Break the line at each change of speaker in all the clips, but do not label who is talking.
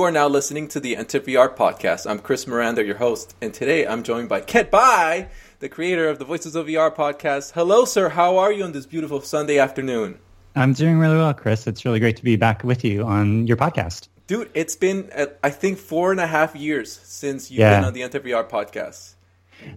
You are now listening to the VR podcast. I'm Chris Miranda, your host, and today I'm joined by Kent Bye, the creator of the Voices of VR podcast. Hello, sir. How are you on this beautiful Sunday afternoon?
I'm doing really well, Chris. It's really great to be back with you on your podcast.
Dude, it's been, uh, I think, four and a half years since you've yeah. been on the VR podcast.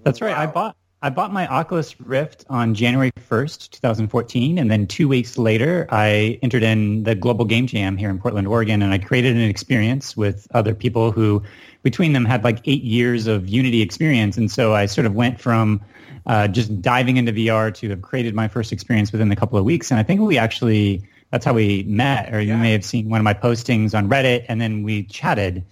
That's wow. right. I bought I bought my Oculus Rift on January 1st, 2014, and then two weeks later, I entered in the Global Game Jam here in Portland, Oregon, and I created an experience with other people who, between them, had like eight years of Unity experience. And so I sort of went from uh, just diving into VR to have created my first experience within a couple of weeks. And I think we actually, that's how we met, or you yeah. may have seen one of my postings on Reddit, and then we chatted.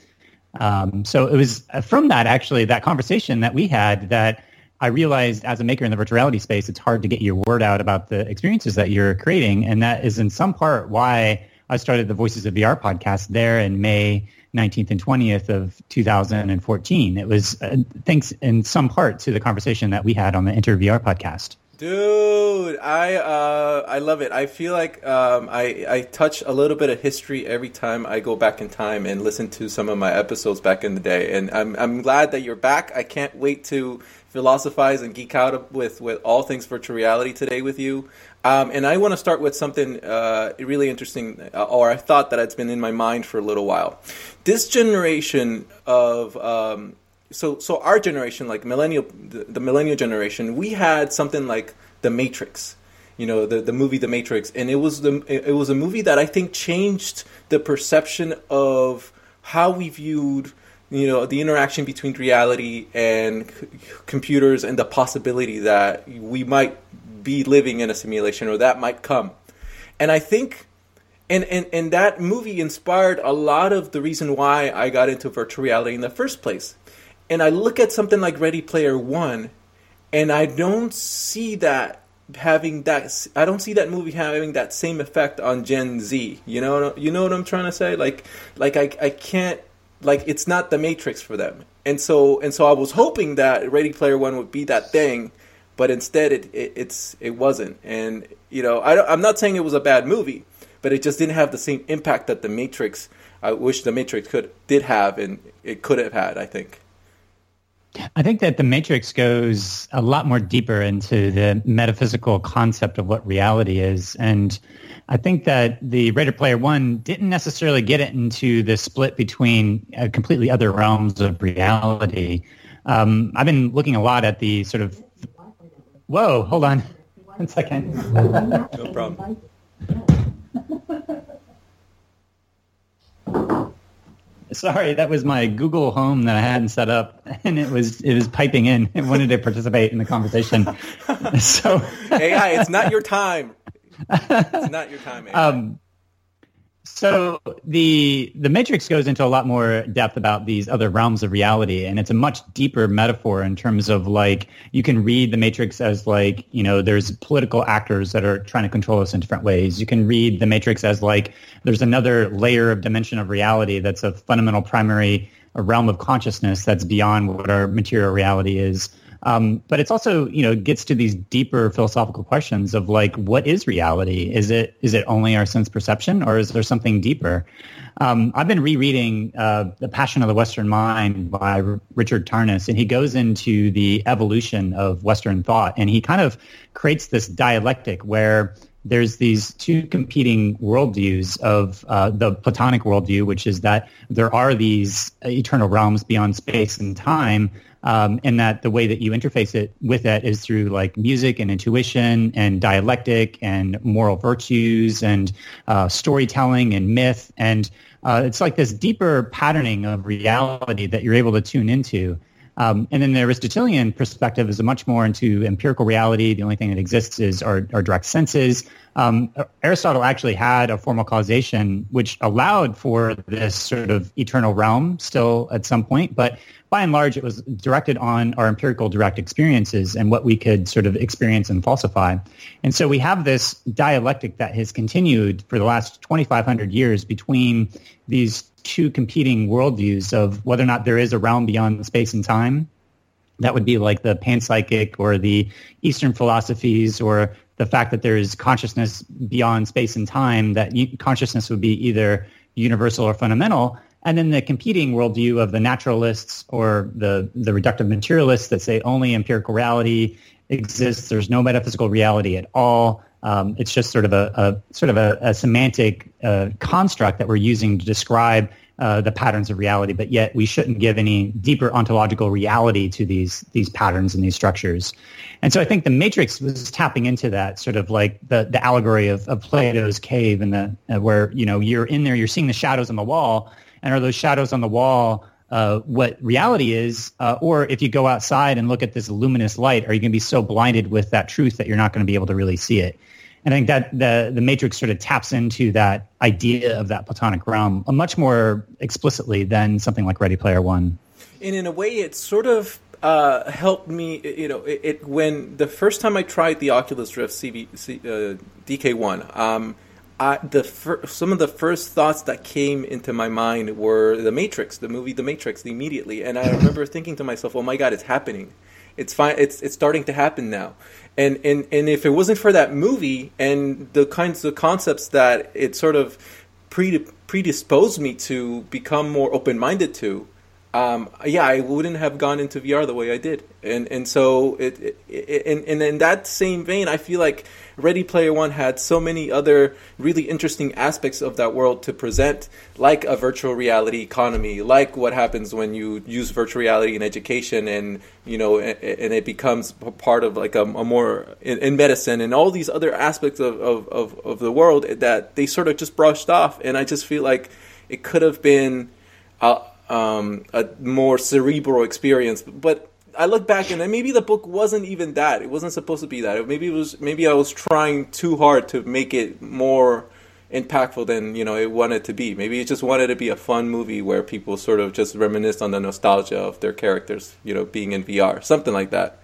Um, so it was from that, actually, that conversation that we had that I realized as a maker in the virtual reality space, it's hard to get your word out about the experiences that you're creating. And that is in some part why I started the Voices of VR podcast there in May 19th and 20th of 2014. It was uh, thanks in some part to the conversation that we had on the Enter VR podcast.
Dude, I uh, I love it. I feel like um, I I touch a little bit of history every time I go back in time and listen to some of my episodes back in the day. And I'm I'm glad that you're back. I can't wait to philosophize and geek out with with all things virtual reality today with you. Um, and I want to start with something uh, really interesting, uh, or I thought that it's been in my mind for a little while. This generation of um, so so our generation, like millennial, the, the millennial generation, we had something like The Matrix you know the the movie The Matrix, and it was the it was a movie that I think changed the perception of how we viewed you know the interaction between reality and c- computers and the possibility that we might be living in a simulation or that might come. And i think and, and and that movie inspired a lot of the reason why i got into virtual reality in the first place. And i look at something like ready player one and i don't see that having that i don't see that movie having that same effect on gen z. You know you know what i'm trying to say? Like like i, I can't like it's not the Matrix for them. And so and so I was hoping that Ready Player One would be that thing, but instead it, it it's it wasn't. And you know I, I'm not saying it was a bad movie, but it just didn't have the same impact that the Matrix. I wish the Matrix could did have and it could have had. I think.
I think that the Matrix goes a lot more deeper into the metaphysical concept of what reality is, and I think that the Ready Player One didn't necessarily get it into the split between uh, completely other realms of reality. Um, I've been looking a lot at the sort of. Whoa! Hold on, one second.
no problem.
Sorry, that was my Google Home that I hadn't set up, and it was it was piping in. It wanted to participate in the conversation. so
AI, it's not your time it's not your time. Um,
so the the Matrix goes into a lot more depth about these other realms of reality, and it's a much deeper metaphor in terms of like you can read the Matrix as like you know there's political actors that are trying to control us in different ways. You can read the Matrix as like there's another layer of dimension of reality that's a fundamental primary realm of consciousness that's beyond what our material reality is. Um, but it's also, you know, gets to these deeper philosophical questions of like, what is reality? Is it is it only our sense perception, or is there something deeper? Um, I've been rereading uh, The Passion of the Western Mind by R- Richard Tarnas, and he goes into the evolution of Western thought, and he kind of creates this dialectic where there's these two competing worldviews of uh, the Platonic worldview, which is that there are these eternal realms beyond space and time, um, and that the way that you interface it with it is through like music and intuition and dialectic and moral virtues and uh, storytelling and myth and uh, it's like this deeper patterning of reality that you're able to tune into. Um, and then the Aristotelian perspective is much more into empirical reality. The only thing that exists is our, our direct senses. Um, Aristotle actually had a formal causation which allowed for this sort of eternal realm still at some point, but by and large, it was directed on our empirical direct experiences and what we could sort of experience and falsify. And so we have this dialectic that has continued for the last 2,500 years between these two competing worldviews of whether or not there is a realm beyond space and time. That would be like the panpsychic or the Eastern philosophies or the fact that there is consciousness beyond space and time, that consciousness would be either universal or fundamental and then the competing worldview of the naturalists or the, the reductive materialists that say only empirical reality exists. There's no metaphysical reality at all. Um, it's just sort of a, a sort of a, a semantic uh, construct that we're using to describe uh, the patterns of reality, but yet we shouldn't give any deeper ontological reality to these these patterns and these structures. And so I think the Matrix was tapping into that sort of like the, the allegory of, of Plato's cave and the uh, where you know you're in there, you're seeing the shadows on the wall, and are those shadows on the wall uh, what reality is, uh, or if you go outside and look at this luminous light, are you going to be so blinded with that truth that you're not going to be able to really see it? And I think that the the Matrix sort of taps into that idea of that Platonic realm much more explicitly than something like Ready Player One.
And in a way, it sort of uh, helped me. You know, it, it, when the first time I tried the Oculus Rift CV, uh, DK1. Um, I, the fir- some of the first thoughts that came into my mind were the Matrix, the movie The Matrix, immediately, and I remember thinking to myself, "Oh my God, it's happening! It's fine. It's it's starting to happen now." And and and if it wasn't for that movie and the kinds of concepts that it sort of predisposed me to become more open minded to, um, yeah, I wouldn't have gone into VR the way I did, and and so it, it, and, and in that same vein, I feel like Ready Player One had so many other really interesting aspects of that world to present, like a virtual reality economy, like what happens when you use virtual reality in education, and you know, and, and it becomes part of like a, a more in, in, medicine and all these other aspects of, of, of, of the world that they sort of just brushed off, and I just feel like it could have been. Uh, um, a more cerebral experience. But I look back and maybe the book wasn't even that. It wasn't supposed to be that. Maybe it was. Maybe I was trying too hard to make it more impactful than you know it wanted to be. Maybe it just wanted to be a fun movie where people sort of just reminisce on the nostalgia of their characters, you know, being in VR, something like that.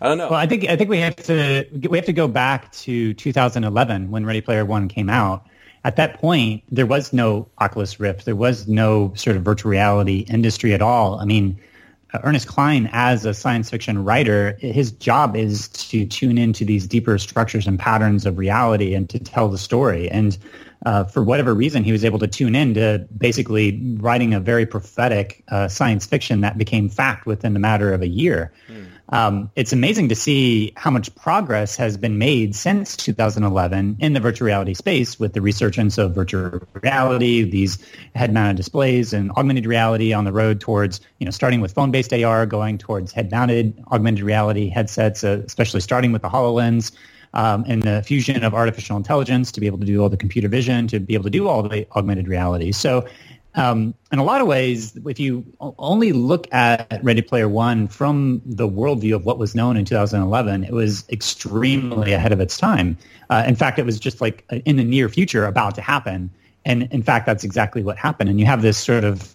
I don't know.
Well, I think I think we have to we have to go back to 2011 when Ready Player One came out at that point, there was no Oculus Rift. There was no sort of virtual reality industry at all. I mean, uh, Ernest Cline, as a science fiction writer, his job is to tune into these deeper structures and patterns of reality and to tell the story. And uh, for whatever reason, he was able to tune in to basically writing a very prophetic uh, science fiction that became fact within a matter of a year. Mm um, it's amazing to see how much progress has been made since 2011 in the virtual reality space with the resurgence of virtual reality, these head-mounted displays, and augmented reality on the road towards, you know, starting with phone-based AR, going towards head-mounted augmented reality headsets, uh, especially starting with the HoloLens. Um, and the fusion of artificial intelligence to be able to do all the computer vision, to be able to do all the augmented reality. So um, in a lot of ways, if you only look at Ready Player One from the worldview of what was known in 2011, it was extremely ahead of its time. Uh, in fact, it was just like in the near future about to happen. And in fact, that's exactly what happened. And you have this sort of,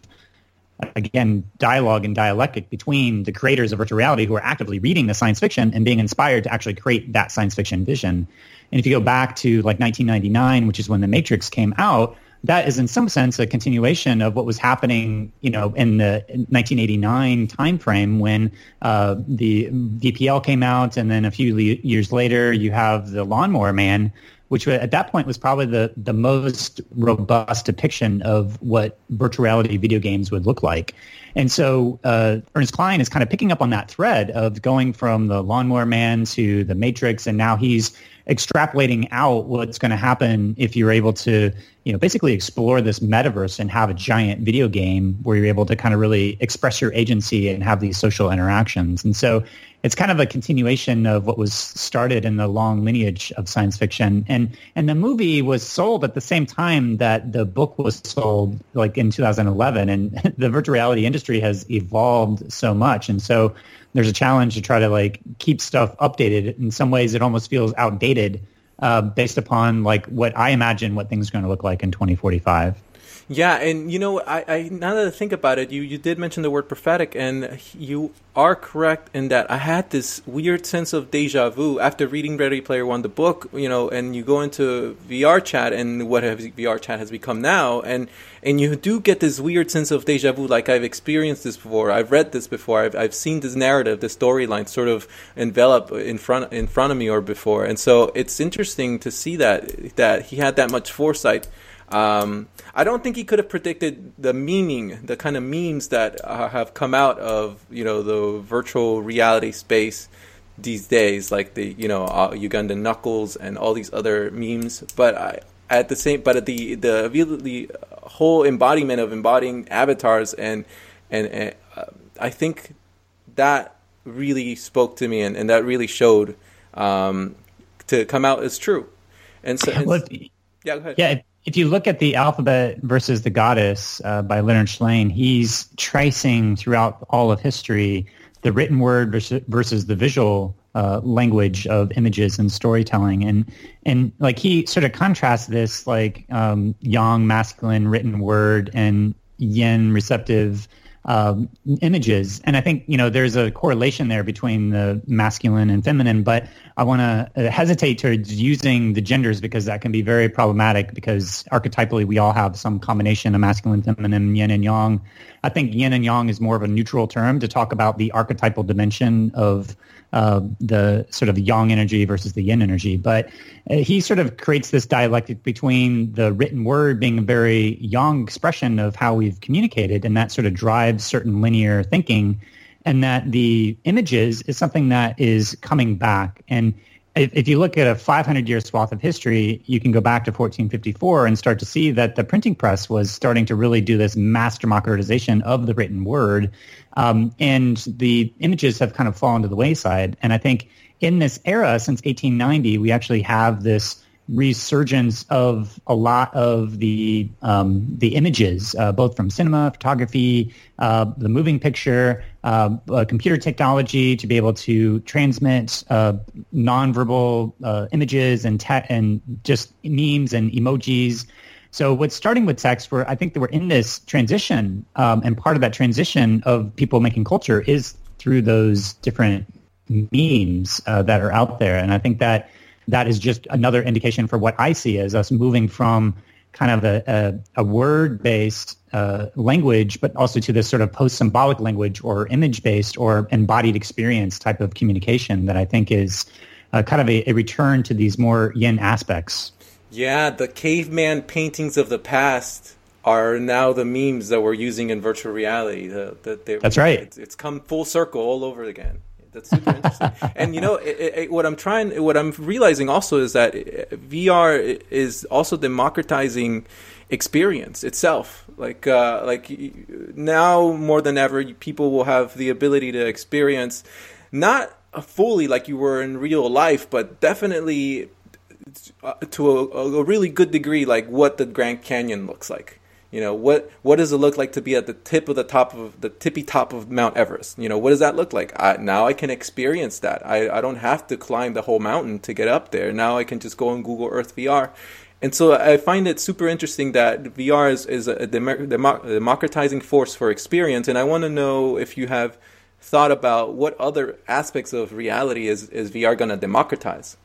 again, dialogue and dialectic between the creators of virtual reality who are actively reading the science fiction and being inspired to actually create that science fiction vision. And if you go back to like 1999, which is when The Matrix came out, that is in some sense a continuation of what was happening, you know, in the 1989 timeframe when uh, the VPL came out, and then a few le- years later you have the Lawnmower Man, which at that point was probably the the most robust depiction of what virtual reality video games would look like. And so uh, Ernest Cline is kind of picking up on that thread of going from the Lawnmower Man to the Matrix, and now he's extrapolating out what's going to happen if you're able to, you know, basically explore this metaverse and have a giant video game where you're able to kind of really express your agency and have these social interactions. And so it's kind of a continuation of what was started in the long lineage of science fiction. And and the movie was sold at the same time that the book was sold, like in 2011. And the virtual reality industry has evolved so much. And so there's a challenge to try to like keep stuff updated. In some ways, it almost feels outdated uh, based upon like what I imagine what things are going to look like in 2045.
Yeah, and you know, I, I now that I think about it, you, you did mention the word prophetic, and you are correct in that I had this weird sense of deja vu after reading Ready Player One, the book, you know, and you go into VR chat and what have VR chat has become now, and and you do get this weird sense of deja vu, like I've experienced this before, I've read this before, I've I've seen this narrative, this storyline sort of envelop in front in front of me or before, and so it's interesting to see that that he had that much foresight Um, I don't think he could have predicted the meaning, the kind of memes that uh, have come out of you know the virtual reality space these days, like the you know uh, Ugandan knuckles and all these other memes. But I, at the same, but at the the the whole embodiment of embodying avatars and and, and uh, I think that really spoke to me and, and that really showed um, to come out as true. And so, and, well,
yeah, go ahead. If you look at the alphabet versus the goddess uh, by Leonard Shlain, he's tracing throughout all of history the written word versus, versus the visual uh, language of images and storytelling, and and like he sort of contrasts this like um, yang masculine written word and yin receptive um, images. And I think, you know, there's a correlation there between the masculine and feminine, but I want to uh, hesitate towards using the genders because that can be very problematic because archetypally we all have some combination of masculine, feminine, yin and yang. I think yin and yang is more of a neutral term to talk about the archetypal dimension of uh, the sort of yang energy versus the yin energy. But uh, he sort of creates this dialectic between the written word being a very yang expression of how we've communicated, and that sort of drives certain linear thinking, and that the images is something that is coming back. And if, you look at a 500 year swath of history, you can go back to 1454 and start to see that the printing press was starting to really do this mass democratization of the written word. Um, and the images have kind of fallen to the wayside. And I think in this era, since 1890, we actually have this resurgence of a lot of the um, the images, uh, both from cinema, photography, uh, the moving picture, uh, uh computer technology to be able to transmit uh, nonverbal uh, images and te- and just memes and emojis. So what's starting with text, where I think that we're in this transition, um, and part of that transition of people making culture is through those different memes that are out there, and I think that that is just another indication for what I see as us moving from kind of a, a, a word-based uh, language, but also to this sort of post-symbolic language or image-based or embodied experience type of communication that I think is uh, kind of a, a, return to these more yin aspects.
Yeah, the caveman paintings of the past are now the memes that we're using in virtual reality. The,
the, That's right.
It's, it's come full circle all over again. That's super interesting. and you know, it, it, what I'm trying, what I'm realizing also is that VR is also democratizing experience itself. Like, uh, like now more than ever, people will have the ability to experience not fully like you were in real life, but definitely uh, to a, a really good degree, like what the Grand Canyon looks like. You know, what what does it look like to be at the tip of the top of the tippy top of Mount Everest? You know, what does that look like? I, now I can experience that. I, I don't have to climb the whole mountain to get up there. Now I can just go on Google Earth VR. And so I find it super interesting that VR is, is a democratizing force for experience. And I want to know if you have thought about what other aspects of reality is, is VR going to democratize?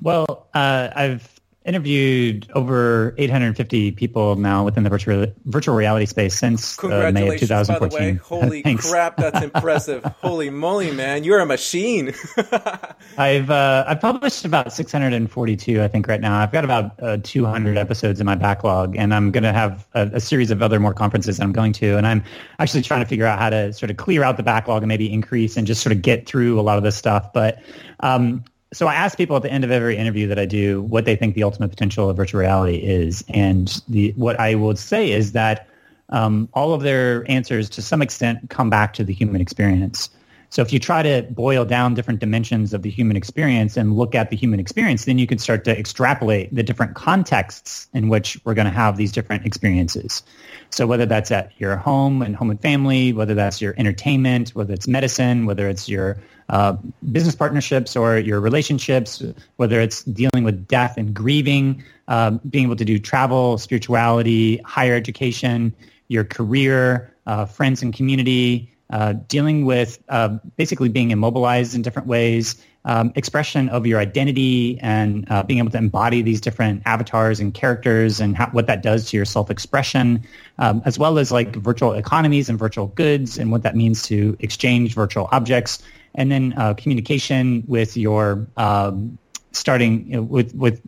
Well, uh, I've interviewed over 850 people now within the virtual virtual reality space since uh, May of 2014.
Holy crap, that's impressive! Holy moly, man, you're a machine.
I've uh, I've published about 642, I think, right now. I've got about uh, 200 episodes in my backlog, and I'm going to have a, a, series of other more conferences that I'm going to, and I'm actually trying to figure out how to sort of clear out the backlog and maybe increase and just sort of get through a lot of this stuff. But um, so I ask people at the end of every interview that I do what they think the ultimate potential of virtual reality is, and the what I will say is that um, all of their answers, to some extent, come back to the human experience. So if you try to boil down different dimensions of the human experience and look at the human experience, then you can start to extrapolate the different contexts in which we're going to have these different experiences. So whether that's at your home and home and family, whether that's your entertainment, whether it's medicine, whether it's your uh, business partnerships or your relationships, whether it's dealing with death and grieving, uh, being able to do travel, spirituality, higher education, your career, uh, friends and community, uh, dealing with uh, basically being immobilized in different ways, um, expression of your identity and uh, being able to embody these different avatars and characters and how, what that does to your self-expression, um, as well as like virtual economies and virtual goods and what that means to exchange virtual objects, and then uh, communication with your um, starting you know, with with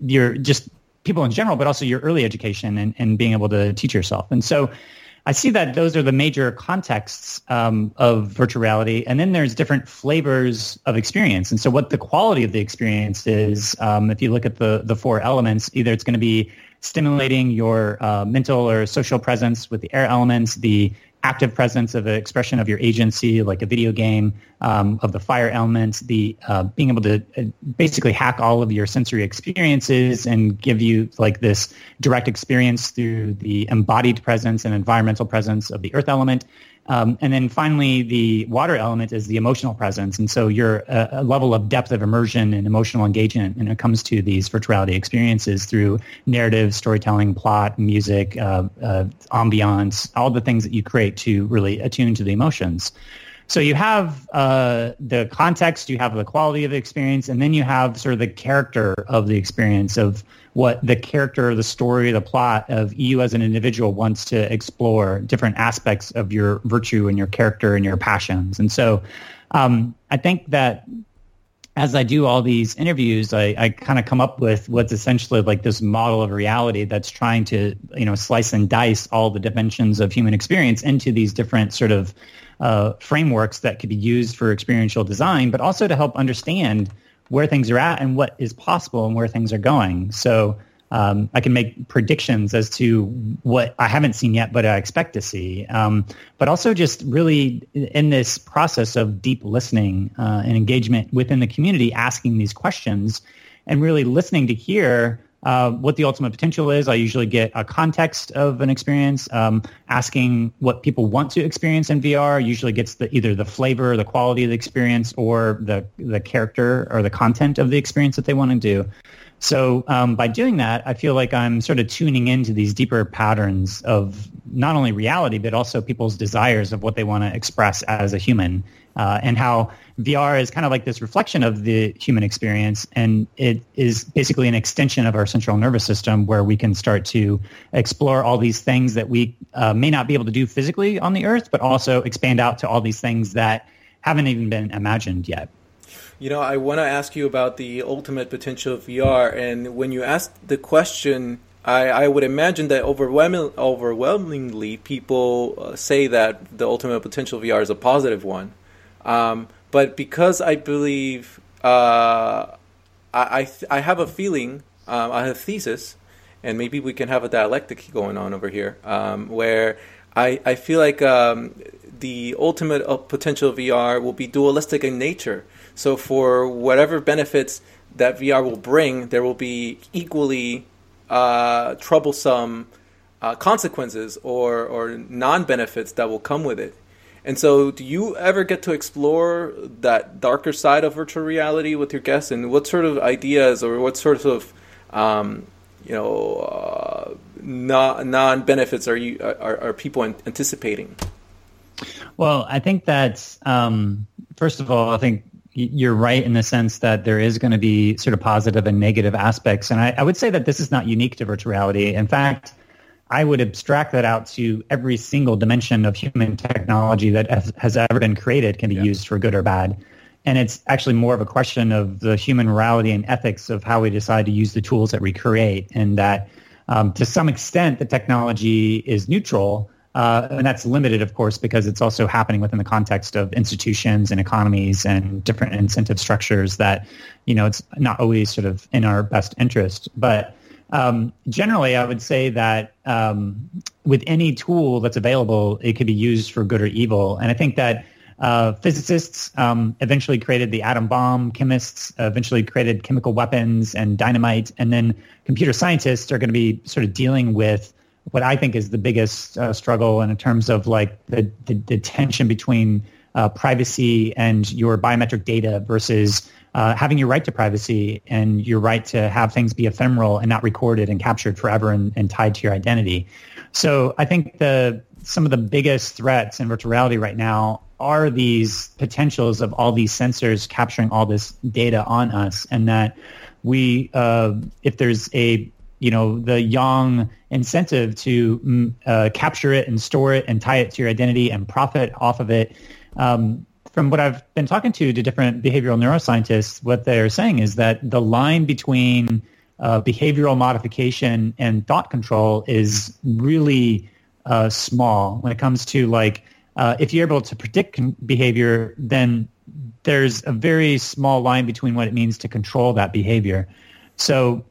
your just people in general, but also your early education and, and being able to teach yourself. And so I see that those are the major contexts um, of virtual reality. And then there's different flavors of experience. And so what the quality of the experience is, um, if you look at the, the four elements, either it's going to be stimulating your uh, mental or social presence with the air elements, the active presence of an expression of your agency, like a video game, um, of the fire elements, the uh, being able to uh, basically hack all of your sensory experiences and give you like this direct experience through the embodied presence and environmental presence of the earth element. Um, and then finally, the water element is the emotional presence. And so your uh, level of depth of immersion and emotional engagement when it comes to these virtuality experiences through narrative, storytelling, plot, music, uh, uh, ambiance, all the things that you create to really attune to the emotions. So you have uh, the context, you have the quality of the experience, and then you have sort of the character of the experience of what the character, the story, the plot of you as an individual wants to explore different aspects of your virtue and your character and your passions. And so um, I think that as I do all these interviews, I, I kind of come up with what's essentially like this model of reality that's trying to, you know, slice and dice all the dimensions of human experience into these different sort of uh, frameworks that could be used for experiential design, but also to help understand where things are at and what is possible and where things are going. So um, I can make predictions as to what I haven't seen yet, but I expect to see. Um, but also just really in this process of deep listening uh, and engagement within the community, asking these questions and really listening to hear uh, what the ultimate potential is. I usually get a context of an experience, um, asking what people want to experience in VR. Usually gets the, either the flavor, the quality of the experience, or the the character or the content of the experience that they want to do. So um, by doing that, I feel like I'm sort of tuning into these deeper patterns of not only reality, but also people's desires of what they want to express as a human, uh, and how VR is kind of like this reflection of the human experience, and it is basically an extension of our central nervous system where we can start to explore all these things that we uh, may not be able to do physically on the earth, but also expand out to all these things that haven't even been imagined yet.
You know, I want to ask you about the ultimate potential of VR, and when you ask the question, I, I would imagine that overwhelming, overwhelmingly people uh, say that the ultimate potential of VR is a positive one. Um, but because I believe uh, I I, th- I, have a feeling, um, I have a thesis, and maybe we can have a dialectic going on over here, um, where I I feel like um, the ultimate potential of VR will be dualistic in nature. So for whatever benefits that VR will bring, there will be equally uh, troublesome uh, consequences or or non benefits that will come with it. And so, do you ever get to explore that darker side of virtual reality with your guests? And what sort of ideas or what sorts of um, you know uh, non benefits are you are, are people anticipating?
Well, I think that's um, first of all, I think you're right in the sense that there is going to be sort of positive and negative aspects, and I, I would say that this is not unique to virtual reality. In fact I would abstract that out to every single dimension of human technology that has, ever been created can be yeah. used for good or bad. And it's actually more of a question of the human morality and ethics of how we decide to use the tools that we create. And that um, to some extent, the technology is neutral. Uh, and that's limited, of course, because it's also happening within the context of institutions and economies and different incentive structures that, you know, it's not always sort of in our best interest. But um, generally, I would say that um, with any tool that's available, it could be used for good or evil. And I think that uh, physicists um, eventually created the atom bomb. Chemists eventually created chemical weapons and dynamite. And then computer scientists are going to be sort of dealing with what I think is the biggest uh, struggle in terms of like the, the, the tension between uh, privacy and your biometric data versus uh, having your right to privacy and your right to have things be ephemeral and not recorded and captured forever and, and tied to your identity. So I think the some of the biggest threats in virtual reality right now are these potentials of all these sensors capturing all this data on us, and that we, uh, if there's a you know the young incentive to mm, uh, capture it and store it and tie it to your identity and profit off of it, um, from what I've been talking to to different behavioral neuroscientists, what they're saying is that the line between uh, behavioral modification and thought control is really uh, small when it comes to like uh, if you're able to predict behavior, then there's a very small line between what it means to control that behavior. So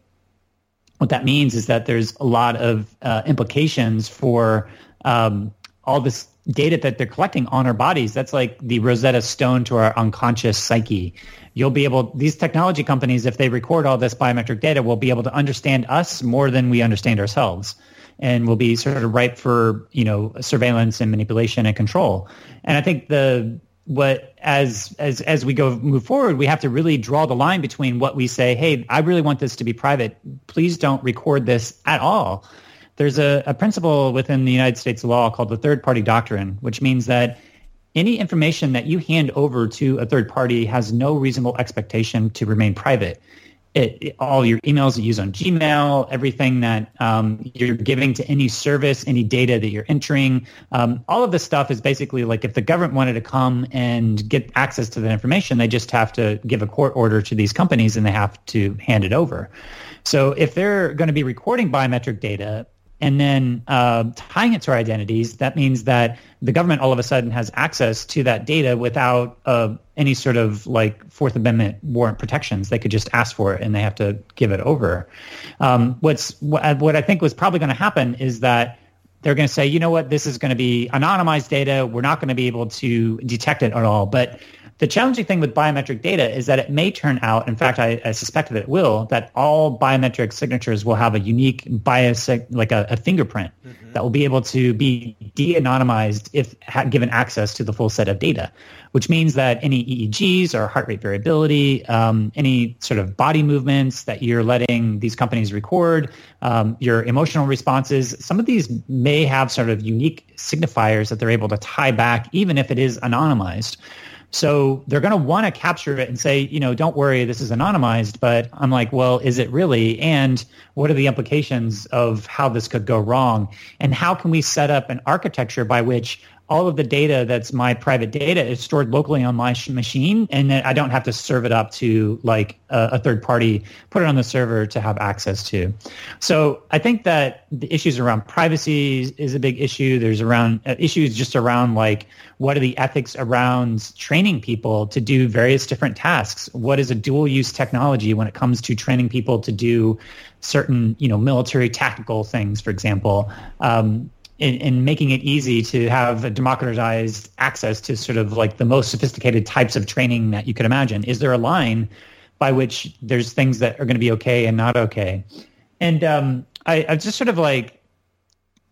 what that means is that there's a lot of uh, implications for um, all this data that they're collecting on our bodies. That's like the Rosetta Stone to our unconscious psyche. You'll be able, these technology companies, if they record all this biometric data, will be able to understand us more than we understand ourselves and will be sort of ripe for, you know, surveillance and manipulation and control. And I think the, what as as as we go move forward, we have to really draw the line between what we say, hey, I really want this to be private. Please don't record this at all. There's a, a principle within the United States law called the third party doctrine, which means that any information that you hand over to a third party has no reasonable expectation to remain private it, it, all your emails you use on Gmail, everything that um, you're giving to any service, any data that you're entering, um, all of this stuff is basically like if the government wanted to come and get access to that information, they just have to give a court order to these companies and they have to hand it over. So if they're going to be recording biometric data and then uh, tying it to our identities, that means that the government all of a sudden has access to that data without uh, any sort of like Fourth Amendment warrant protections. They could just ask for it and they have to give it over. Um, what's what I think was probably going to happen is that they're going to say, you know what, this is going to be anonymized data. We're not going to be able to detect it at all. But the challenging thing with biometric data is that it may turn out, in fact, I, I suspect that it will, that all biometric signatures will have a unique bias, like a, a fingerprint mm-hmm. that will be able to be de-anonymized if ha- given access to the full set of data, which means that any EEGs or heart rate variability, um, any sort of body movements that you're letting these companies record, um, your emotional responses, some of these may have sort of unique signifiers that they're able to tie back, even if it is anonymized. So they're going to want to capture it and say, you know, don't worry, this is anonymized. But I'm like, well, is it really? And what are the implications of how this could go wrong? And how can we set up an architecture by which all of the data that's my private data is stored locally on my sh- machine and then I don't have to serve it up to like a, a, third party, put it on the server to have access to. So I think that the issues around privacy is a big issue. There's around uh, issues just around like what are the ethics around training people to do various different tasks? What is a dual use technology when it comes to training people to do certain, you know, military tactical things, for example? Um, in, in, making it easy to have a democratized access to sort of like the most sophisticated types of training that you could imagine? Is there a line by which there's things that are going to be okay and not okay? And um, I, I've just sort of like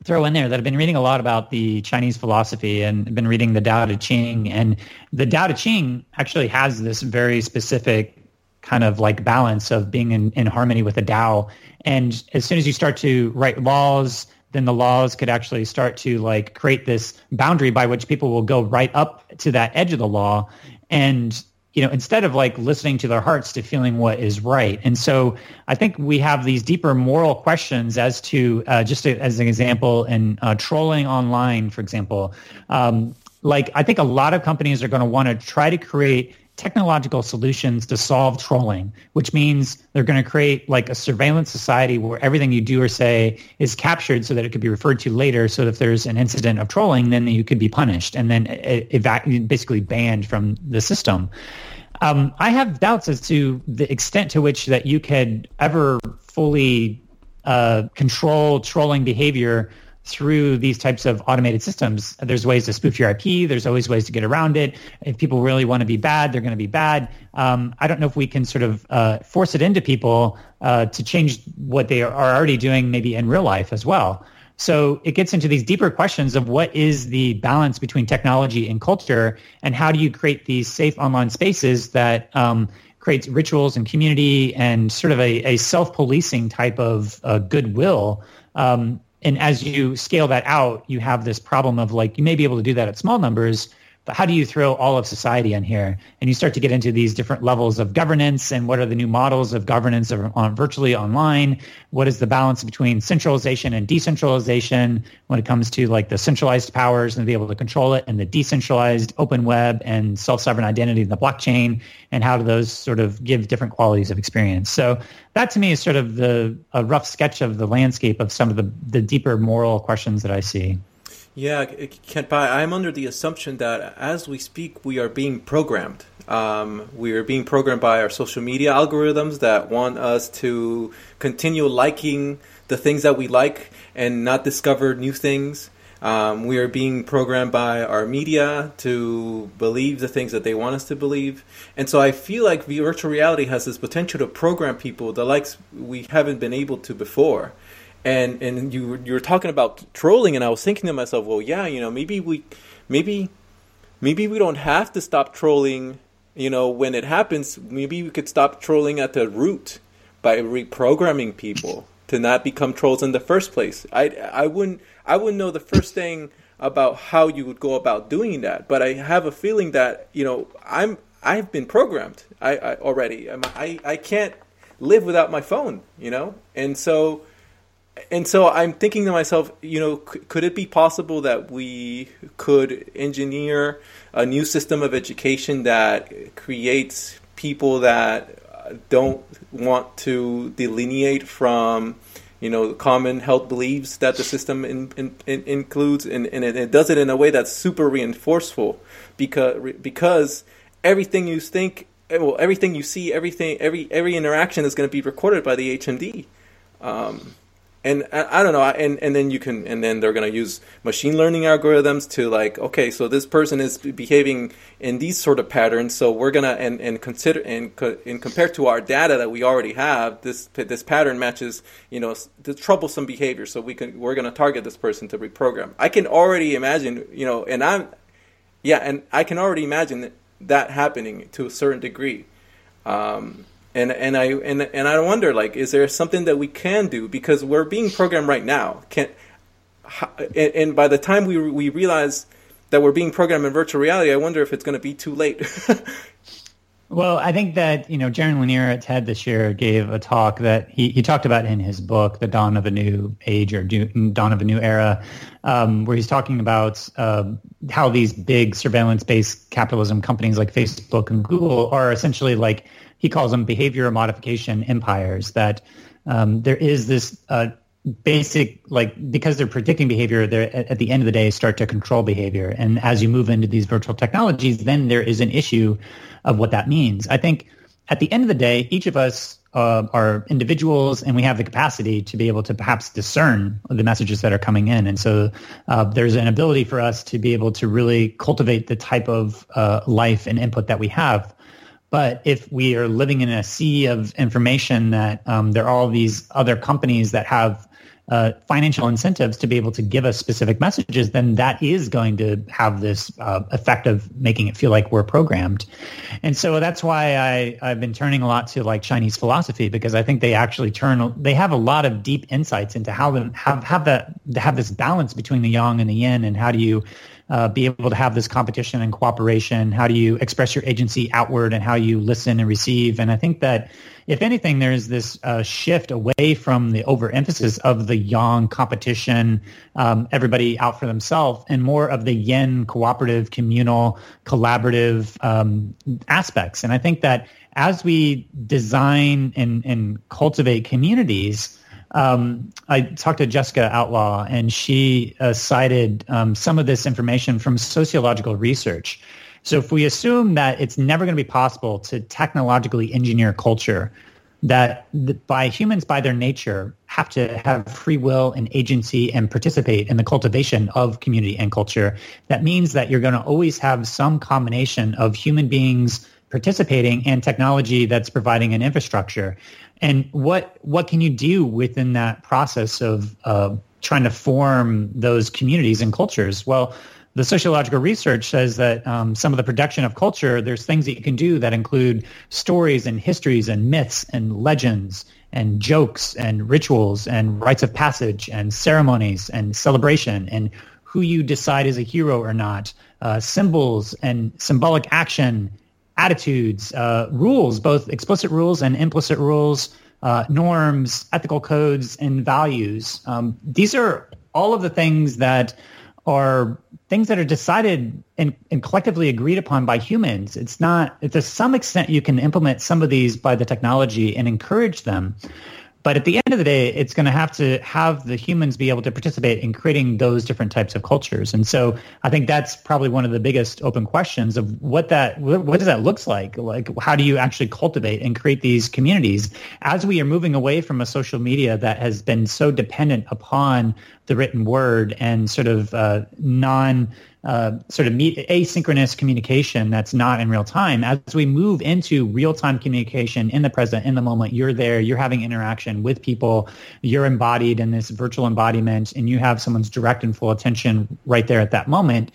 throw in there that I've been reading a lot about the Chinese philosophy and been reading the Tao Te Ching. And the Tao Te Ching actually has this very specific kind of like balance of being in, in harmony with the Tao. And as soon as you start to write laws, then the laws could actually start to like create this boundary by which people will go right up to that edge of the law and you know instead of like listening to their hearts to feeling what is right. And so i think we have these deeper moral questions as to uh, just as an example in uh, trolling online for example. Um, like i think a lot of companies are going to want to try to create technological solutions to solve trolling, which means they're going to create like a surveillance society where everything you do or say is captured so that it could be referred to later. So if there's an incident of trolling, then you could be punished and then evac- basically banned from the system. Um, I have doubts as to the extent to which that you could ever fully uh, control trolling behavior through these types of automated systems. There's ways to spoof your IP. There's always ways to get around it. If people really want to be bad, they're going to be bad. Um, I don't know if we can sort of uh, force it into people uh, to change what they are already doing, maybe in real life as well. So it gets into these deeper questions of what is the balance between technology and culture, and how do you create these safe online spaces that um, creates rituals and community and sort of a, a self-policing type of uh, goodwill um, and as you scale that out, you have this problem of like you may be able to do that at small numbers, but how do you throw all of society in here? And you start to get into these different levels of governance and what are the new models of governance on virtually online? What is the balance between centralization and decentralization when it comes to like the centralized powers and be able to control it and the decentralized open web and self-sovereign identity in the blockchain and how do those sort of give different qualities of experience? So that to me is sort of the a rough sketch of the landscape of some of the, the deeper moral questions that I see.
Yeah, Kent I'm under the assumption that as we speak, we are being programmed. Um, we are being programmed by our social media algorithms that want us to continue liking the things that we like and not discover new things. Um, we are being programmed by our media to believe the things that they want us to believe. And so I feel like virtual reality has this potential to program people the likes we haven't been able to before and and you you were talking about trolling, and I was thinking to myself, well, yeah, you know, maybe we, maybe, maybe we don't have to stop trolling. You know, when it happens, maybe we could stop trolling at the root by reprogramming people to not become trolls in the first place. I I wouldn't I wouldn't know the first thing about how you would go about doing that, but I have a feeling that you know I'm I've been programmed I, I already. I I can't live without my phone, you know, and so and so I'm thinking to myself, you know, c- could it be possible that we could engineer a new system of education that creates people that don't want to delineate from, you know, common health beliefs that the system in, in, in includes, and, and it, it, does it in a way that's super reinforceful, because because everything you think, well, everything you see, everything, every every interaction is going to be recorded by the HMD. Um, and I, I, don't know and and then you can and then they're going to use machine learning algorithms to like okay so this person is behaving in these sort of patterns so we're going to and and consider and and compared to our data that we already have this this pattern matches you know the troublesome behavior so we can we're going to target this person to reprogram. I can already imagine you know and i'm yeah and i can already imagine that happening to a certain degree. Um, and and I and and I wonder like is there something that we can do? Because we're being programmed right now. Can and, and by the time we we realize that we're being programmed in virtual reality I wonder if it's going to be too late.
Well, I think that, you know, Jaron Lanier at TED this year gave a talk that he, he talked about in his book, The Dawn of a New Age or Dawn of a New Era, um, where he's talking about uh, how these big surveillance-based capitalism companies like Facebook and Google are essentially like he calls them behavior modification empires that um, there is this uh, basic like because they're predicting behavior they're at the end of the day start to control behavior. And as you move into these virtual technologies then there is an issue of what that means. I think at the end of the day each of us uh, are individuals and we have the capacity to be able to perhaps discern the messages that are coming in. And so uh, there's an ability for us to be able to really cultivate the type of uh, life and input that we have but if we are living in a sea of information that um, there are all these other companies that have uh, financial incentives to be able to give us specific messages, then that is going to have this uh, effect of making it feel like we're programmed. And so that's why I, I've been turning a lot to like Chinese philosophy because I think they actually turn, they have a lot of deep insights into how to have, have that, have this balance between the yang and the yin and how do you uh, be able to have this competition and cooperation? How do you express your agency outward and how you listen and receive? And I think that if anything, there's this uh, shift away from the overemphasis of the yang competition, um, everybody out for themselves, and more of the yin cooperative, communal, collaborative um, aspects. And I think that as we design and, and cultivate communities, um, I talked to Jessica Outlaw, and she uh, cited um, some of this information from sociological research. So if we assume that it's never going to be possible to technologically engineer culture, that by humans by their nature have to have free will and agency and participate in the cultivation of community and culture, that means that you're going to always have some combination of human beings participating and technology that's providing an infrastructure. And what what can you do within that process of uh, trying to form those communities and cultures? Well, the sociological research says that um, some of the production of culture, there's things that you can do that include stories and histories and myths and legends and jokes and rituals and rites of passage and ceremonies and celebration and who you decide is a hero or not, uh, symbols and symbolic action, attitudes, uh, rules, both explicit rules and implicit rules, uh, norms, ethical codes, and values. Um, these are all of the things that are things that are decided and, and, collectively agreed upon by humans. It's not, to some extent, you can implement some of these by the technology and encourage them. But at the end of the day, it's going to have to have the humans be able to participate in creating those different types of cultures. And so I think that's probably one of the biggest open questions of what that what does that looks like? Like how do you actually cultivate and create these communities as we are moving away from a social media that has been so dependent upon the written word and sort of uh, non uh, sort of meet, asynchronous communication that's not in real time. As we move into real time communication in the present, in the moment, you're there, you're having interaction with people, you're embodied in this virtual embodiment, and you have someone's direct and full attention right there at that moment.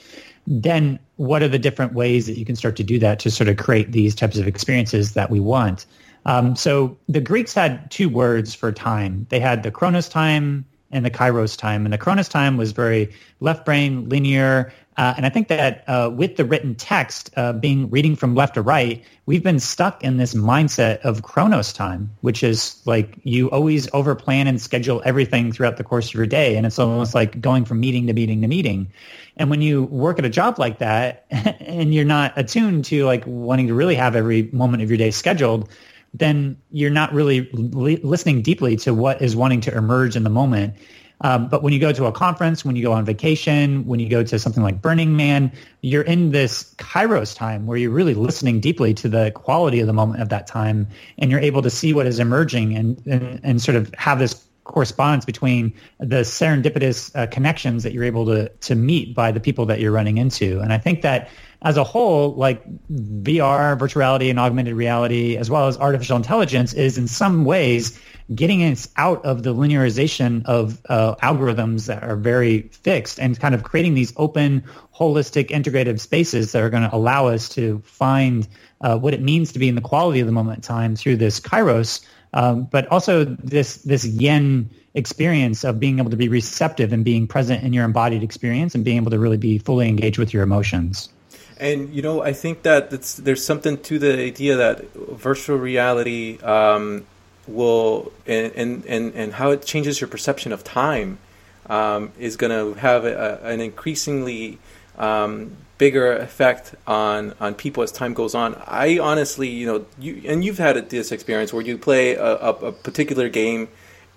Then, what are the different ways that you can start to do that to sort of create these types of experiences that we want? Um, so the Greeks had two words for time. They had the Chronos time and the Kairos time. And the Chronos time was very left brain, linear, uh, and I think that uh, with the written text uh, being reading from left to right, we've been stuck in this mindset of chronos time, which is like you always overplan and schedule everything throughout the course of your day. And it's almost like going from meeting to meeting to meeting. And when you work at a job like that and you're not attuned to like wanting to really have every moment of your day scheduled, then you're not really li- listening deeply to what is wanting to emerge in the moment. Um, but when you go to a conference, when you go on vacation, when you go to something like Burning Man, you're in this kairos time where you're really listening deeply to the quality of the moment of that time, and you're able to see what is emerging and and, and sort of have this correspondence between the serendipitous uh, connections that you're able to to meet by the people that you're running into. And I think that as a whole, like VR, virtual reality, and augmented reality, as well as artificial intelligence, is in some ways getting us out of the linearization of uh, algorithms that are very fixed and kind of creating these open, holistic, integrative spaces that are going to allow us to find uh, what it means to be in the quality of the moment in time through this kairos, um, but also this this yin experience of being able to be receptive and being present in your embodied experience and being able to really be fully engaged with your emotions.
And you know, I think that there's something to the idea that virtual reality um, will and, and, and, how it changes your perception of time um, is going to have a, an increasingly um, bigger effect on on people as time goes on. I honestly, you know, you and you've had this experience where you play a, a, a, particular game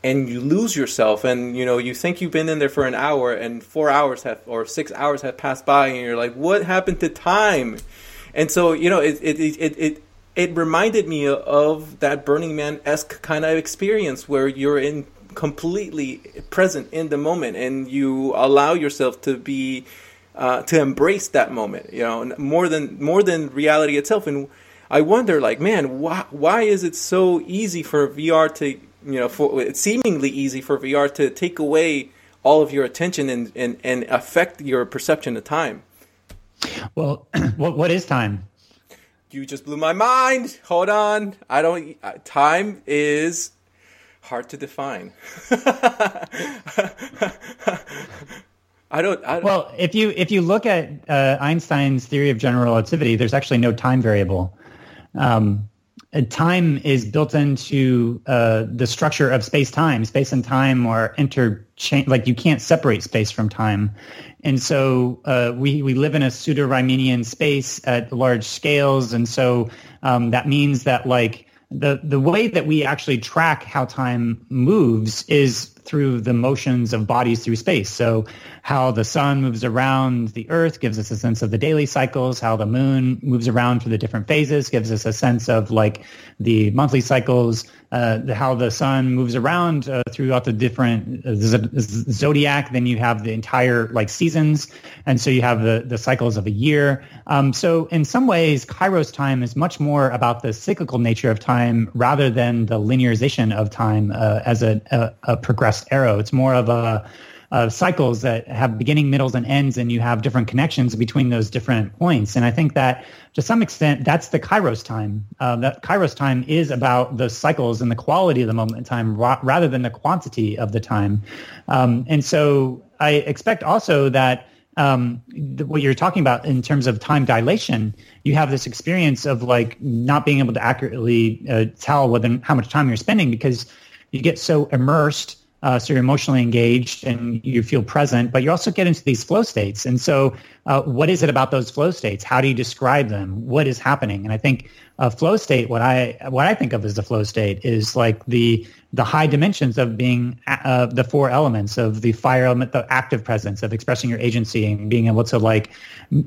and you lose yourself, and you know, you think you've been in there for an hour, and four hours have or six hours have passed by, and you're like, what happened to time? And so, you know, it it it, it it reminded me of that Burning Man esque kind of experience where you're in completely present in the moment and you allow yourself to be uh, to embrace that moment. You know, more than more than reality itself. And I wonder, like, man, why why is it so easy for VR to you know, for it's seemingly easy for VR to take away all of your attention and and, and affect your perception of time.
Well, what what is time?
you just blew my mind. Hold on. I don't. Time is hard to define. I don't, I don't,
Well, if you if you look at uh, Einstein's theory of general relativity, there's actually no time variable. Um, time is built into uh, the structure of space time. Space and time are interchange. Like you can't separate space from time, and so uh, we we live in a pseudo Riemannian space at large scales, and so um, that means that like the the way that we actually track how time moves is through the motions of bodies through space. So how the sun moves around the earth gives us a sense of the daily cycles, how the moon moves around through the different phases gives us a sense of like the monthly cycles, uh, how the sun moves around uh, throughout the different uh, z- zodiac. Then you have the entire like seasons. And so you have the, the cycles of a year. Um, so in some ways, Kairos time is much more about the cyclical nature of time rather than the linearization of time uh, as a, a, a arrow. It's more of a cycles that have beginning, middles, and ends, and you have different connections between those different points. And I think that to some extent, that's the Kairos time. Uh, that Kairos time is about the cycles and the quality of the moment in time ra- rather than the quantity of the time. Um, and so I expect also that um, the, what you're talking about in terms of time dilation, you have this experience of like not being able to accurately uh, tell whether how much time you're spending because you get so immersed uh, so you're emotionally engaged and you feel present, but you also get into these flow states. And so, uh, what is it about those flow states? How do you describe them? What is happening? And I think a flow state, what I what I think of as the flow state, is like the the high dimensions of being uh, the four elements of the fire element, the active presence of expressing your agency and being able to like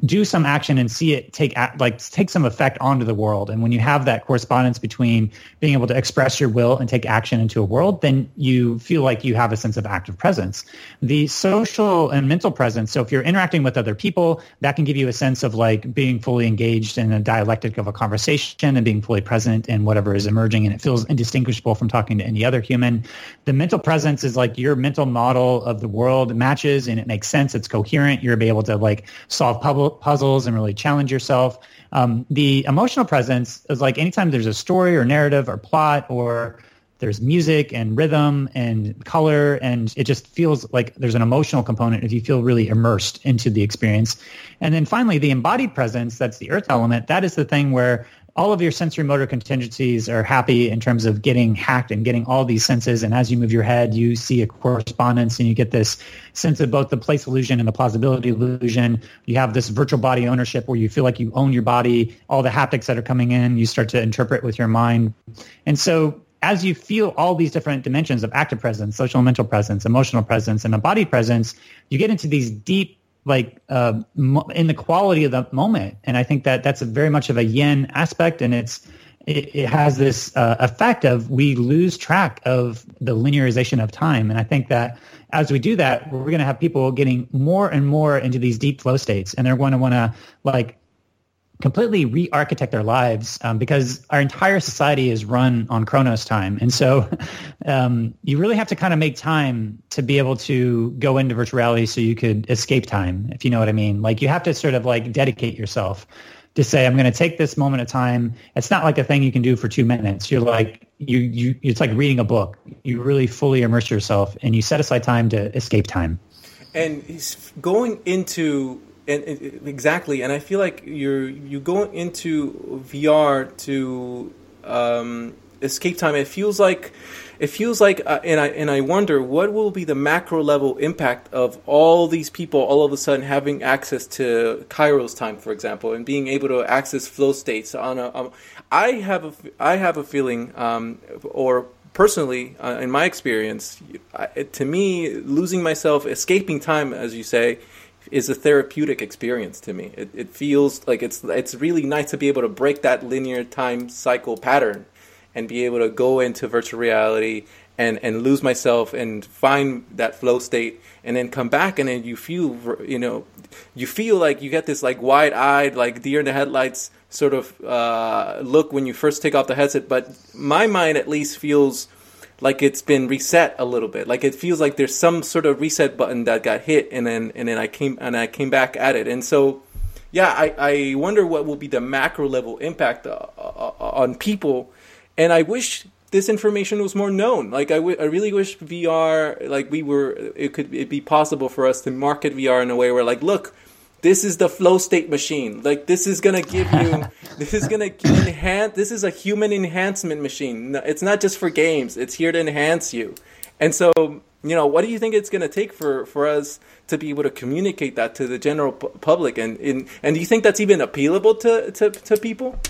do some action and see it take like take some effect onto the world. And when you have that correspondence between being able to express your will and take action into a world, then you feel like you have a sense of active presence. The social and mental presence. So if you're interacting with other people, that can give you a sense of like being fully engaged in a dialectic of a conversation and being fully present in whatever is emerging, and it feels indistinguishable from talking to any other human. The mental presence is like your mental model of the world matches and it makes sense. It's coherent. You're able to like solve puzzles and really challenge yourself. Um, the emotional presence is like anytime there's a story or narrative or plot or there's music and rhythm and color and it just feels like there's an emotional component if you feel really immersed into the experience and then finally the embodied presence that's the earth element that is the thing where all of your sensory motor contingencies are happy in terms of getting hacked and getting all these senses. And as you move your head, you see a correspondence and you get this sense of both the place illusion and the plausibility illusion. You have this virtual body ownership where you feel like you own your body. All the haptics that are coming in, you start to interpret with your mind. And so as you feel all these different dimensions of active presence, social and mental presence, emotional presence, and body presence, you get into these deep like uh, in the quality of the moment. And I think that that's very much of a yin aspect, and it's it, it has this uh, effect of we lose track of the linearization of time. And I think that as we do that, we're going to have people getting more and more into these deep flow states, and they're going to want to like completely re-architect their lives um, because our entire society is run on chronos time. And so um, you really have to kind of make time to be able to go into virtual reality so you could escape time if you know what i mean. Like you have to sort of like dedicate yourself to say i'm going to take this moment of time. It's not like a thing you can do for two minutes. You're like you, you it's like reading a book. You really fully immerse yourself and you set aside time to escape time.
And he's going into and, and, exactly, and I feel like you're you go into VR to um, escape time. It feels like it feels like, uh, and I and I wonder what will be the macro level impact of all these people all of a sudden having access to Kairos time, for example, and being able to access flow states on a. Um, I have a I have a feeling, um, or personally, uh, in my experience, I, to me, losing myself, escaping time, as you say is a therapeutic experience to me. It, it feels like it's it's really nice to be able to break that linear time cycle pattern and be able to go into virtual reality and and lose myself and find that flow state and then come back and then you feel you know you feel like you get this like wide eyed like deer in the headlights sort of uh, look when you first take off the headset but my mind at least feels like it's been reset a little bit. Like it feels like there's some sort of reset button that got hit, and then and then I came and I came back at it. And so, yeah, I, I wonder what will be the macro level impact uh, uh, on people. And I wish this information was more known. Like I, w- I really wish VR, like we were, it could it be possible for us to market VR in a way where like, look, this is the flow state machine. Like this is gonna give you, this is gonna enhance. This is a human enhancement machine. It's not just for games. It's here to enhance you. And so, you know, what do you think it's gonna take for for us to be able to communicate that to the general public? And and, and do you think that's even appealable to to, to people?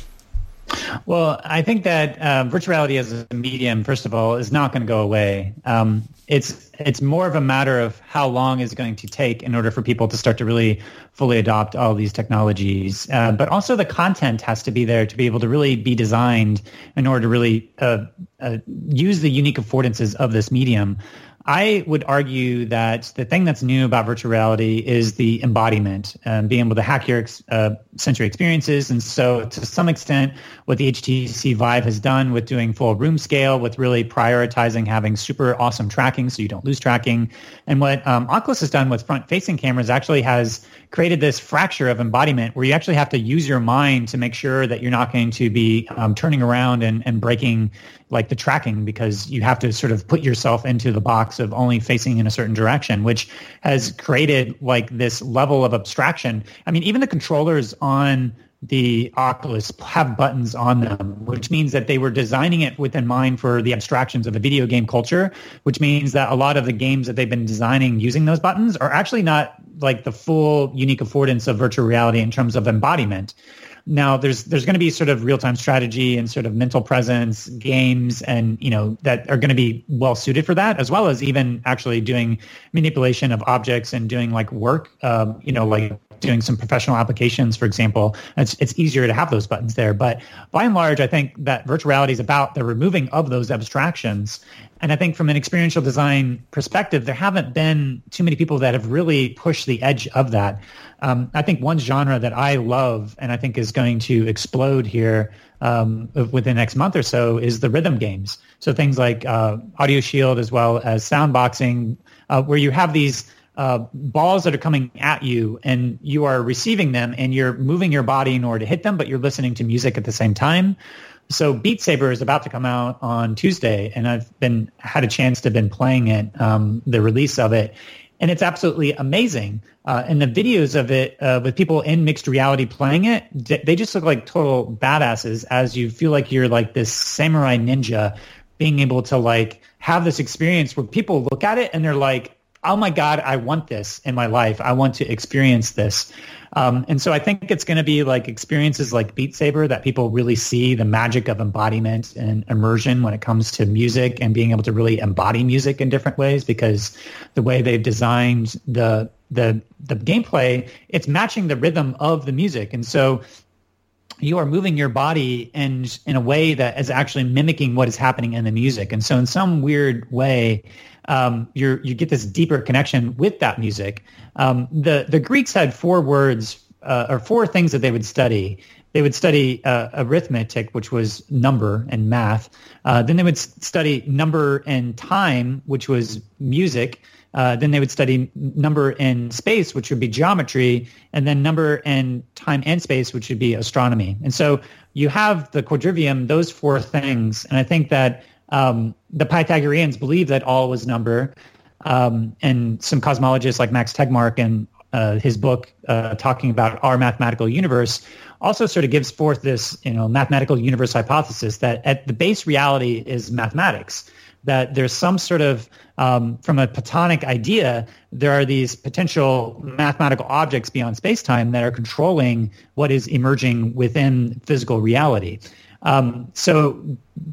Well, I think that uh, virtual reality as a medium, first of all, is not going to go away. Um, it's it's more of a matter of how long is going to take in order for people to start to really fully adopt all these technologies. Uh, but also the content has to be there to be able to really be designed in order to really uh, uh use the unique affordances of this medium. I would argue that the thing that's new about virtual reality is the embodiment and being able to hack your uh, sensory experiences. And so to some extent, what the HTC Vive has done with doing full room scale, with really prioritizing having super awesome tracking so you don't lose tracking. And what um, Oculus has done with front-facing cameras actually has created this fracture of embodiment where you actually have to use your mind to make sure that you're not going to be um, turning around and, and breaking like the tracking because you have to sort of put yourself into the box of only facing in a certain direction, which has created like this level of abstraction. I mean, even the controllers on the Oculus have buttons on them, which means that they were designing it with in mind for the abstractions of a video game culture, which means that a lot of the games that they've been designing using those buttons are actually not like the full unique affordance of virtual reality in terms of embodiment. Now there's there's going to be sort of real time strategy and sort of mental presence games and you know that are going to be well suited for that as well as even actually doing manipulation of objects and doing like work um, you know like doing some professional applications, for example, it's, it's easier to have those buttons there. But by and large, I think that virtual reality is about the removing of those abstractions. And I think from an experiential design perspective, there haven't been too many people that have really pushed the edge of that. Um, I think one genre that I love and I think is going to explode here um, within the next month or so is the rhythm games. So things like uh, Audio Shield as well as soundboxing, uh, where you have these uh, balls that are coming at you and you are receiving them and you're moving your body in order to hit them, but you're listening to music at the same time. So Beat Saber is about to come out on Tuesday, and I've been had a chance to been playing it, um, the release of it, and it's absolutely amazing. Uh, and the videos of it uh, with people in mixed reality playing it, they just look like total badasses. As you feel like you're like this samurai ninja, being able to like have this experience where people look at it and they're like, "Oh my god, I want this in my life. I want to experience this." Um, and so I think it's going to be like experiences like Beat Saber that people really see the magic of embodiment and immersion when it comes to music and being able to really embody music in different ways because the way they've designed the the the gameplay, it's matching the rhythm of the music. And so you are moving your body and in a way that is actually mimicking what is happening in the music. And so in some weird way, um, you you get this deeper connection with that music. Um, the the Greeks had four words uh, or four things that they would study. They would study uh, arithmetic, which was number and math. Uh, then they would study number and time, which was music. Uh, then they would study number and space, which would be geometry, and then number and time and space, which would be astronomy. And so you have the quadrivium, those four things, and I think that um, the Pythagoreans believed that all was number, um, and some cosmologists like Max Tegmark and uh, his book uh, talking about our mathematical universe also sort of gives forth this, you know, mathematical universe hypothesis that at the base reality is mathematics. That there's some sort of, um, from a Platonic idea, there are these potential mathematical objects beyond space-time that are controlling what is emerging within physical reality. Um, so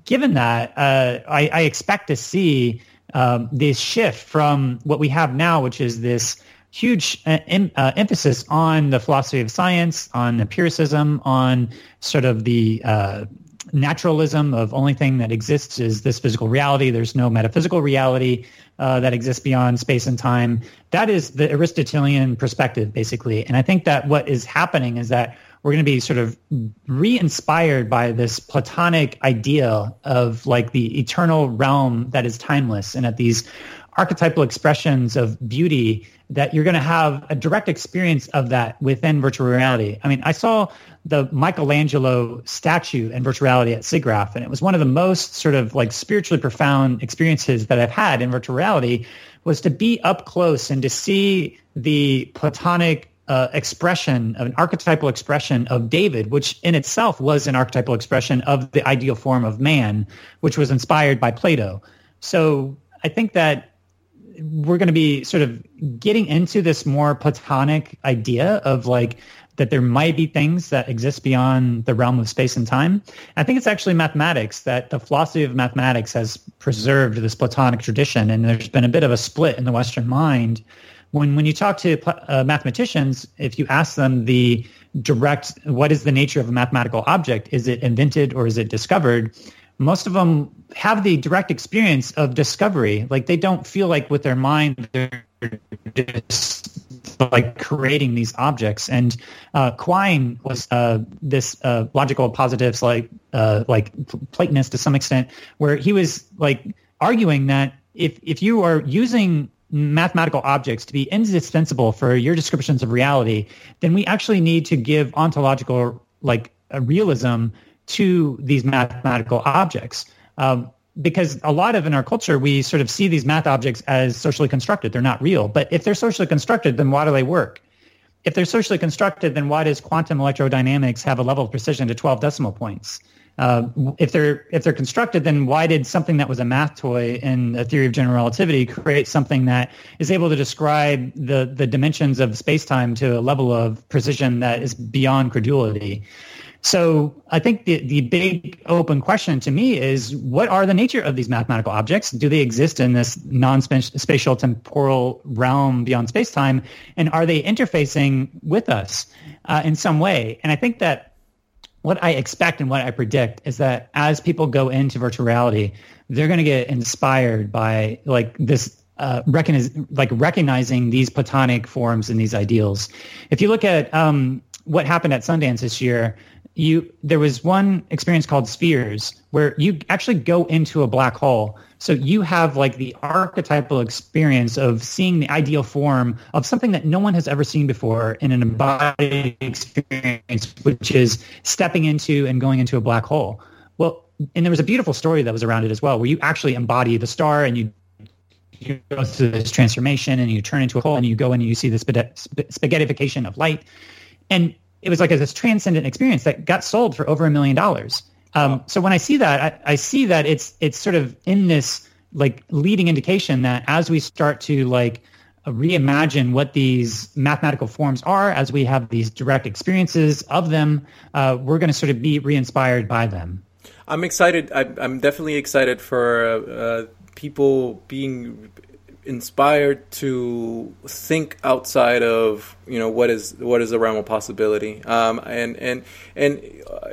given that, uh, I, I, expect to see um, this shift from what we have now, which is this huge uh, em, uh, emphasis on the philosophy of science, on empiricism, on sort of the uh, naturalism of only thing that exists is this physical reality. There's no metaphysical reality uh, that exists beyond space and time. That is the Aristotelian perspective, basically. And I think that what is happening is that we're going to be sort of re-inspired by this platonic idea of like the eternal realm that is timeless and at these archetypal expressions of beauty that you're going to have a direct experience of that within virtual reality. I mean, I saw the Michelangelo statue and virtual reality at SIGGRAPH, and it was one of the most sort of like spiritually profound experiences that I've had in virtual reality was to be up close and to see the platonic uh, expression, of an archetypal expression of David, which in itself was an archetypal expression of the ideal form of man, which was inspired by Plato. So I think that we're going to be sort of getting into this more platonic idea of like that there might be things that exist beyond the realm of space and time. I think it's actually mathematics that the philosophy of mathematics has preserved this platonic tradition, and there's been a bit of a split in the Western mind when when you talk to uh, mathematicians, if you ask them the direct, what is the nature of a mathematical object? Is it invented or is it discovered? Most of them have the direct experience of discovery. Like they don't feel like with their mind they're just like creating these objects. And uh, Quine was uh, this uh, logical positivist like uh, like Platonist to some extent, where he was like arguing that if if you are using mathematical objects to be indispensable for your descriptions of reality, then we actually need to give ontological like realism to these mathematical objects. Um, because a lot of in our culture we sort of see these math objects as socially constructed. They're not real. But if they're socially constructed, then why do they work? If they're socially constructed, then why does quantum electrodynamics have a level of precision to 12 decimal points? Uh, if they're if they're constructed, then why did something that was a math toy in a theory of general relativity create something that is able to describe the the dimensions of space time to a level of precision that is beyond credulity? So I think the, the big open question to me is what are the nature of these mathematical objects? Do they exist in this non-spatial temporal realm beyond space-time? And are they interfacing with us uh, in some way? And I think that what I expect and what I predict is that as people go into virtual reality, they're going to get inspired by like this uh, recognize, like recognizing these platonic forms and these ideals. If you look at um, what happened at Sundance this year, you there was one experience called spheres where you actually go into a black hole. So you have like the archetypal experience of seeing the ideal form of something that no one has ever seen before in an embodied experience which is stepping into and going into a black hole. Well and there was a beautiful story that was around it as well where you actually embody the star and you you go through this transformation and you turn into a hole and you go in and you see the spaghettification of light. And it was like a, this transcendent experience that got sold for over a million dollars. Um, so when I see that, I, I, see that it's it's sort of in this like leading indication that as we start to like reimagine what these mathematical forms are, as we have these direct experiences of them, uh, we're going to sort of be re-inspired by them.
I'm excited. I'm, I'm definitely excited for uh, people being inspired to think outside of you know what is what is the realm of possibility. Um, and and and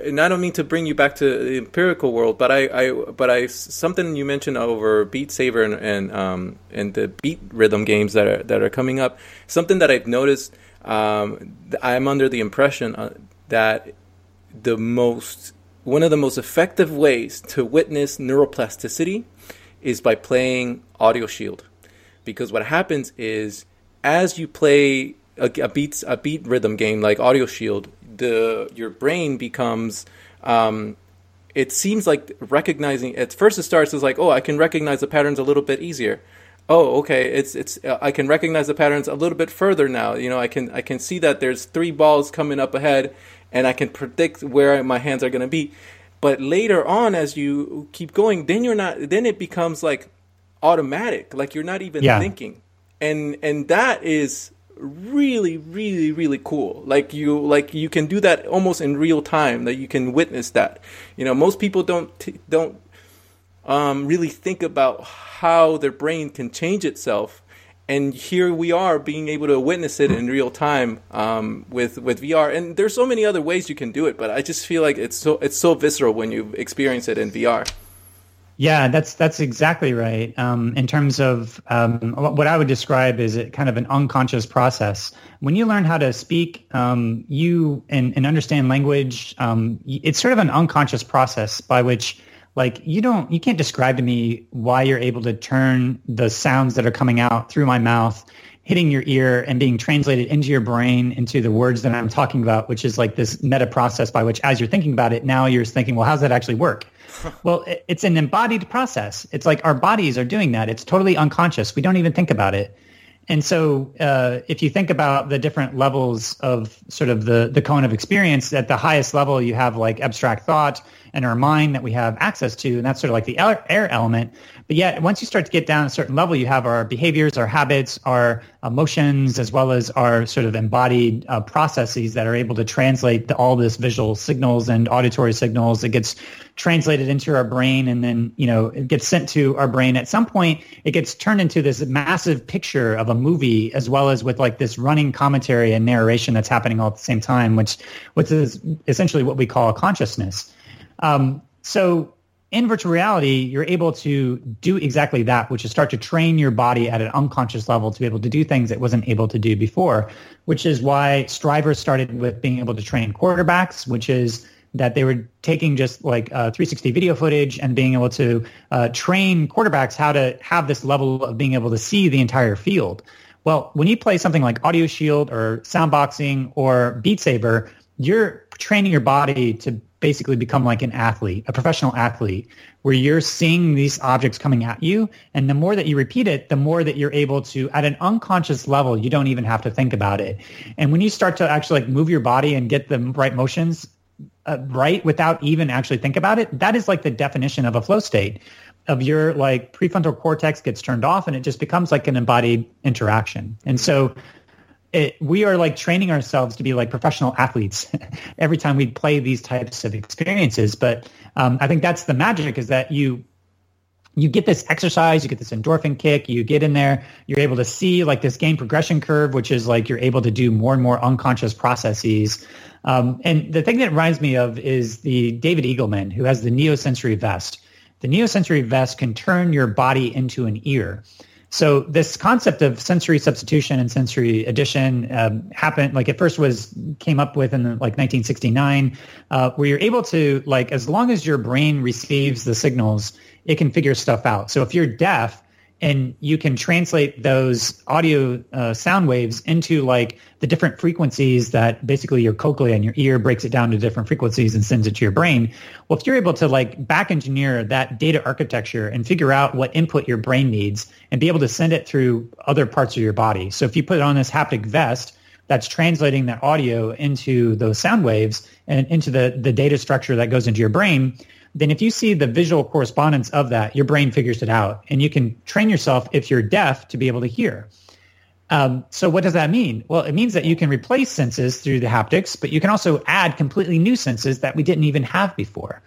and I don't mean to bring you back to the empirical world but I, I but I something you mentioned over Beat Saber and and, um, and the beat rhythm games that are that are coming up something that I've noticed um, I'm under the impression uh, that the most one of the most effective ways to witness neuroplasticity is by playing Audio Shield because what happens is as you play a, a beat a beat rhythm game like Audio Shield, the your brain becomes um, it seems like recognizing at first it starts as like oh I can recognize the patterns a little bit easier. Oh, okay. It's it's. Uh, I can recognize the patterns a little bit further now. You know, I can I can see that there's three balls coming up ahead, and I can predict where my hands are going to be. But later on, as you keep going, then you're not. Then it becomes like automatic like you're not even yeah. thinking. And and that is really really really cool. Like you like you can do that almost in real time that you can witness that. You know most people don't t- don't um, really think about how their brain can change itself. And here we are being able to witness it in real time um, with with VR and there's so many other ways you can do it but I just feel like it's so it's so visceral when you experience it in VR
yeah, that's that's exactly right. Um, in terms of um, what I would describe is a, kind of an unconscious process. When you learn how to speak, um, you and, and, understand language, um, it's sort of an unconscious process by which, like, you don't, you can't describe to me why you're able to turn the sounds that are coming out through my mouth hitting your ear and being translated into your brain into the words that I'm talking about, which is like this meta process by which as you're thinking about it, now you're thinking, well, how's that actually work? Well, it's an embodied process. It's like our bodies are doing that. It's totally unconscious. We don't even think about it. And so uh, if you think about the different levels of sort of the, the cone of experience, at the highest level, you have like abstract thought and our mind that we have access to, and that's sort of like the air element. But yet, once you start to get down a certain level, you have our behaviors, our habits, our emotions, as well as our sort of embodied uh, processes that are able to translate all this visual signals and auditory signals. It gets translated into our brain, and then you know it gets sent to our brain. At some point, it gets turned into this massive picture of a movie, as well as with like this running commentary and narration that's happening all at the same time, which which is essentially what we call consciousness. Um, so in virtual reality, you're able to do exactly that, which is start to train your body at an unconscious level to be able to do things it wasn't able to do before, which is why Strivers started with being able to train quarterbacks, which is that they were taking just like uh, 360 video footage and being able to uh, train quarterbacks how to have this level of being able to see the entire field. Well, when you play something like Audio Shield or Soundboxing or Beat Saber, you're training your body to basically become like an athlete, a professional athlete, where you're seeing these objects coming at you. And the more that you repeat it, the more that you're able to, at an unconscious level, you don't even have to think about it. And when you start to actually like move your body and get the right motions uh, right without even actually think about it, that is like the definition of a flow state of your like prefrontal cortex gets turned off and it just becomes like an embodied interaction. And so it, we are like training ourselves to be like professional athletes every time we play these types of experiences. But um, I think that's the magic is that you you get this exercise, you get this endorphin kick, you get in there, you're able to see like this game progression curve, which is like you're able to do more and more unconscious processes. Um, and the thing that reminds me of is the David Eagleman, who has the Neosensory Vest. The Neosensory Vest can turn your body into an ear. So this concept of sensory substitution and sensory addition um, happened like it first was came up with in like 1969, uh, where you're able to like as long as your brain receives the signals, it can figure stuff out. So if you're deaf, and you can translate those audio uh, sound waves into like the different frequencies that basically your cochlea and your ear breaks it down to different frequencies and sends it to your brain. Well, if you're able to like back engineer that data architecture and figure out what input your brain needs and be able to send it through other parts of your body. So if you put on this haptic vest, that's translating that audio into those sound waves and into the, the data structure that goes into your brain, then if you see the visual correspondence of that, your brain figures it out. And you can train yourself, if you're deaf, to be able to hear. Um, so what does that mean? Well, it means that you can replace senses through the haptics, but you can also add completely new senses that we didn't even have before.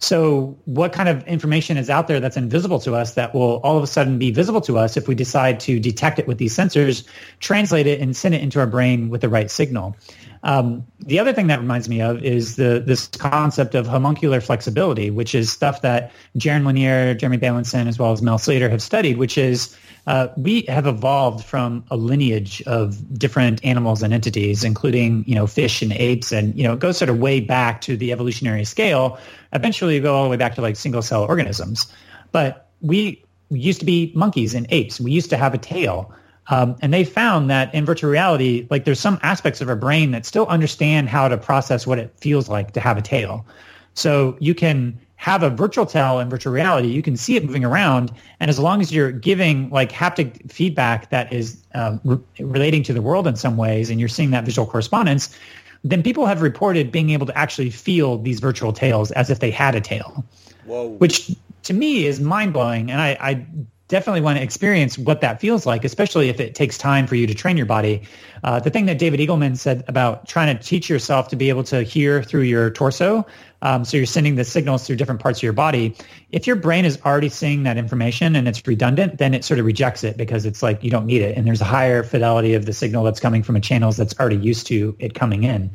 So what kind of information is out there that's invisible to us that will all of a sudden be visible to us if we decide to detect it with these sensors, translate it, and send it into our brain with the right signal? Um, the other thing that reminds me of is the this concept of homuncular flexibility, which is stuff that Jaron Lanier, Jeremy Bailenson, as well as Mel Slater have studied, which is uh, we have evolved from a lineage of different animals and entities, including you know fish and apes, and you know it goes sort of way back to the evolutionary scale. Eventually, we go all the way back to like single cell organisms, but we, we used to be monkeys and apes. We used to have a tail. Um, and they found that in virtual reality, like there's some aspects of our brain that still understand how to process what it feels like to have a tail. So you can have a virtual tail in virtual reality. You can see it moving around, and as long as you're giving like haptic feedback that is um, re- relating to the world in some ways, and you're seeing that visual correspondence, then people have reported being able to actually feel these virtual tails as if they had a tail, Whoa. which to me is mind blowing. And I, I definitely want to experience what that feels like, especially if it takes time for you to train your body. Uh, the thing that David Eagleman said about trying to teach yourself to be able to hear through your torso, um, so you're sending the signals through different parts of your body. If your brain is already seeing that information and it's redundant, then it sort of rejects it because it's like you don't need it, and there's a higher fidelity of the signal that's coming from a channels that's already used to it coming in.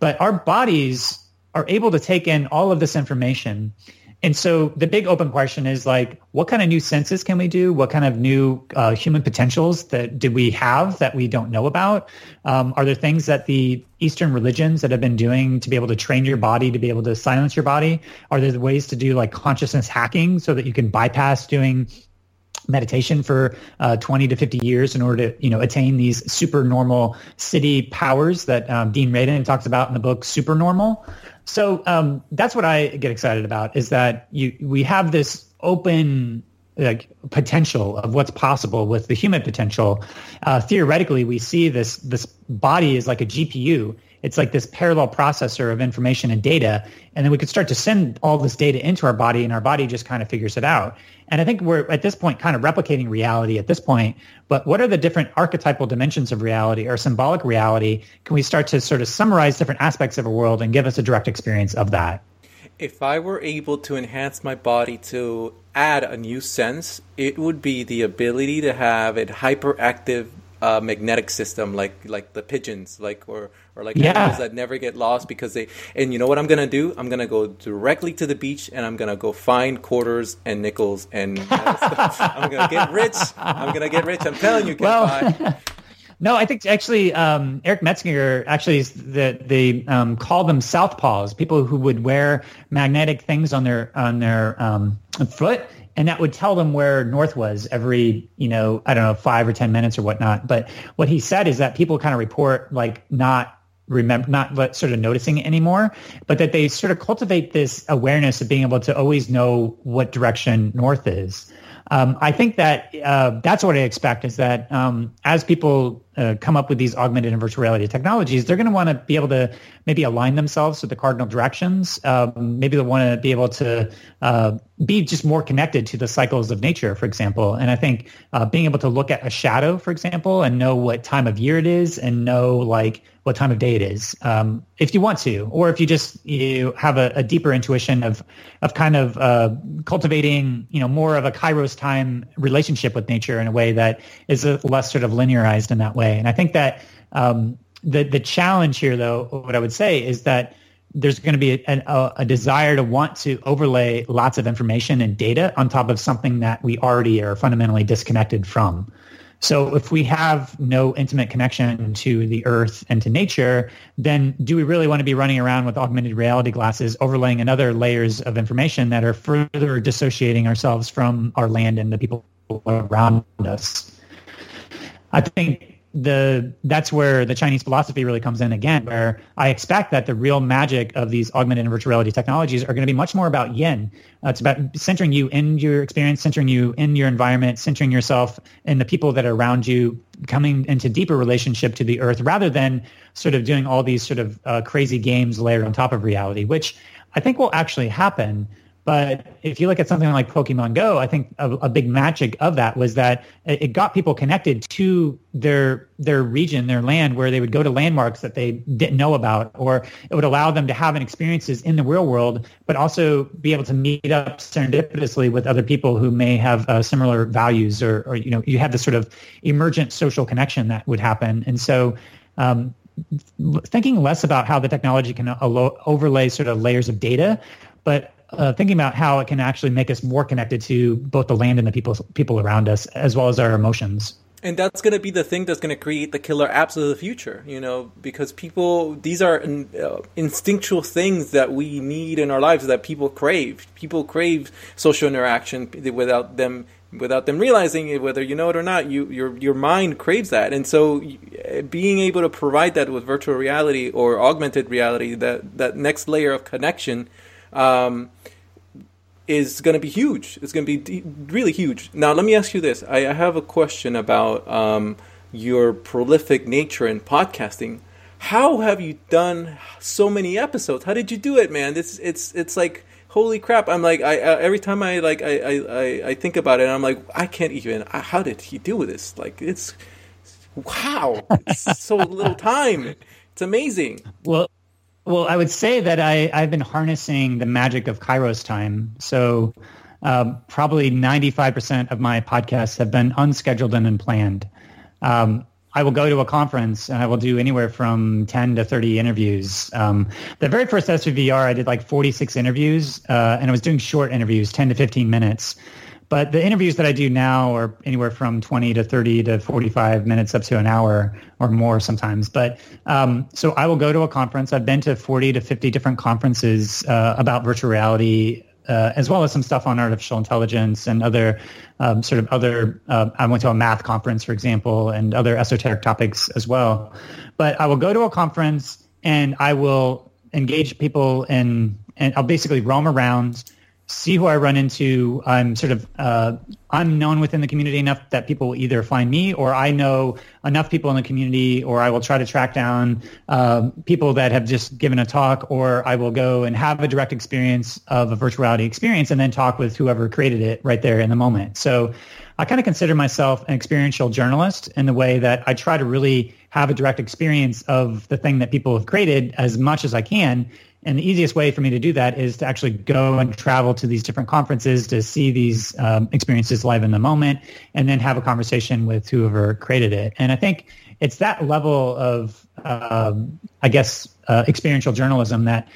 But our bodies are able to take in all of this information and so the big open question is like, what kind of new senses can we do? What kind of new uh, human potentials that did we have that we don't know about? Um, are there things that the Eastern religions that have been doing to be able to train your body to be able to silence your body? Are there ways to do like consciousness hacking so that you can bypass doing meditation for uh, 20 to 50 years in order to you know attain these super normal siddhi powers that um, Dean Radin talks about in the book Supernormal. So um, that's what I get excited about is that you we have this open like potential of what's possible with the human potential. Uh, theoretically, we see this this body is like a GPU. It's like this parallel processor of information and data, and then we could start to send all this data into our body, and our body just kind of figures it out. And I think we're at this point kind of replicating reality at this point. But what are the different archetypal dimensions of reality or symbolic reality? Can we start to sort of summarize different aspects of a world and give us a direct experience of that?
If I were able to enhance my body to add a new sense, it would be the ability to have a hyperactive uh, magnetic system, like like the pigeons, like or or like yeah. animals that never get lost because they. And you know what I'm gonna do? I'm gonna go directly to the beach and I'm gonna go find quarters and nickels and I'm gonna get rich. I'm gonna get rich. I'm telling you, well,
No, I think actually um, Eric Metzinger actually is the they um, call them southpaws, people who would wear magnetic things on their on their um, foot, and that would tell them where north was every you know I don't know five or ten minutes or whatnot. But what he said is that people kind of report like not remember, not but sort of noticing it anymore, but that they sort of cultivate this awareness of being able to always know what direction north is. Um, I think that uh, that's what I expect is that um, as people uh, come up with these augmented and virtual reality technologies, they're going to want to be able to maybe align themselves with the cardinal directions. Um, maybe they want to be able to uh, be just more connected to the cycles of nature, for example. And I think uh, being able to look at a shadow, for example, and know what time of year it is and know like what time of day it is, um, if you want to, or if you just you have a, a deeper intuition of of kind of uh, cultivating, you know, more of a Kairos time relationship with nature in a way that is less sort of linearized in that way. And I think that um, the the challenge here, though, what I would say is that there's going to be a, a, a, desire to want to overlay lots of information and data on top of something that we already are fundamentally disconnected from. So if we have no intimate connection to the earth and to nature, then do we really want to be running around with augmented reality glasses, overlaying another layers of information that are further dissociating ourselves from our land and the people around us? I think the that's where the Chinese philosophy really comes in again, where I expect that the real magic of these augmented and virtual reality technologies are going to be much more about yin. Uh, it's about centering you in your experience, centering you in your environment, centering yourself in the people that are around you, coming into deeper relationship to the earth, rather than sort of doing all these sort of uh, crazy games layered on top of reality, which I think will actually happen. But if you look at something like Pokemon Go, I think a, a, big magic of that was that it got people connected to their their region, their land, where they would go to landmarks that they didn't know about, or it would allow them to have an experiences in the real world, but also be able to meet up serendipitously with other people who may have uh, similar values, or, or you know, you have this sort of emergent social connection that would happen, and so. Um, thinking less about how the technology can overlay sort of layers of data, but uh, thinking about how it can actually make us more connected to both the land and the people people around us, as well as our emotions.
And that's going to be the thing that's going to create the killer apps of the future, you know, because people, these are uh, instinctual things that we need in our lives that people crave. People crave social interaction without them without them realizing it, whether you know it or not, you your your mind craves that, and so being able to provide that with virtual reality or augmented reality, that that next layer of connection, um, is going to be huge. It's going to be really huge. Now, let me ask you this. I, I have a question about um, your prolific nature in podcasting. How have you done so many episodes? How did you do it, man? It's it's it's like holy crap! I'm like I, I every time I like I, I I think about it, I'm like I can't even. How did he do this? Like it's wow, it's so little time. It's amazing.
Well, well, I would say that I, I've been harnessing the magic of Kairos time. So um, probably 95% of my podcasts have been unscheduled and unplanned. Um, I will go to a conference and I will do anywhere from 10 to 30 interviews. Um, the very first SVVR, I did like 46 interviews, uh, and I was doing short interviews, 10 to 15 minutes. But the interviews that I do now are anywhere from 20 to 30 to 45 minutes up to an hour or more sometimes. But um, so I will go to a conference. I've been to 40 to 50 different conferences uh, about virtual reality, uh, as well as some stuff on artificial intelligence and other um, sort of other. Uh, I went to a math conference, for example, and other esoteric topics as well. But I will go to a conference and I will engage people in, and I'll basically roam around see who I run into. I'm sort of uh, I'm known within the community enough that people will either find me or I know enough people in the community, or I will try to track down uh, people that have just given a talk, or I will go and have a direct experience of a virtual reality experience, and then talk with whoever created it right there in the moment. So I kind of consider myself an experiential journalist in the way that I try to really have a direct experience of the thing that people have created as much as I can and the easiest way for me to do that is to actually go and travel to these different conferences to see these um, experiences live in the moment and then have a conversation with whoever created it. And I think it's that level of, um, I guess, uh, experiential journalism that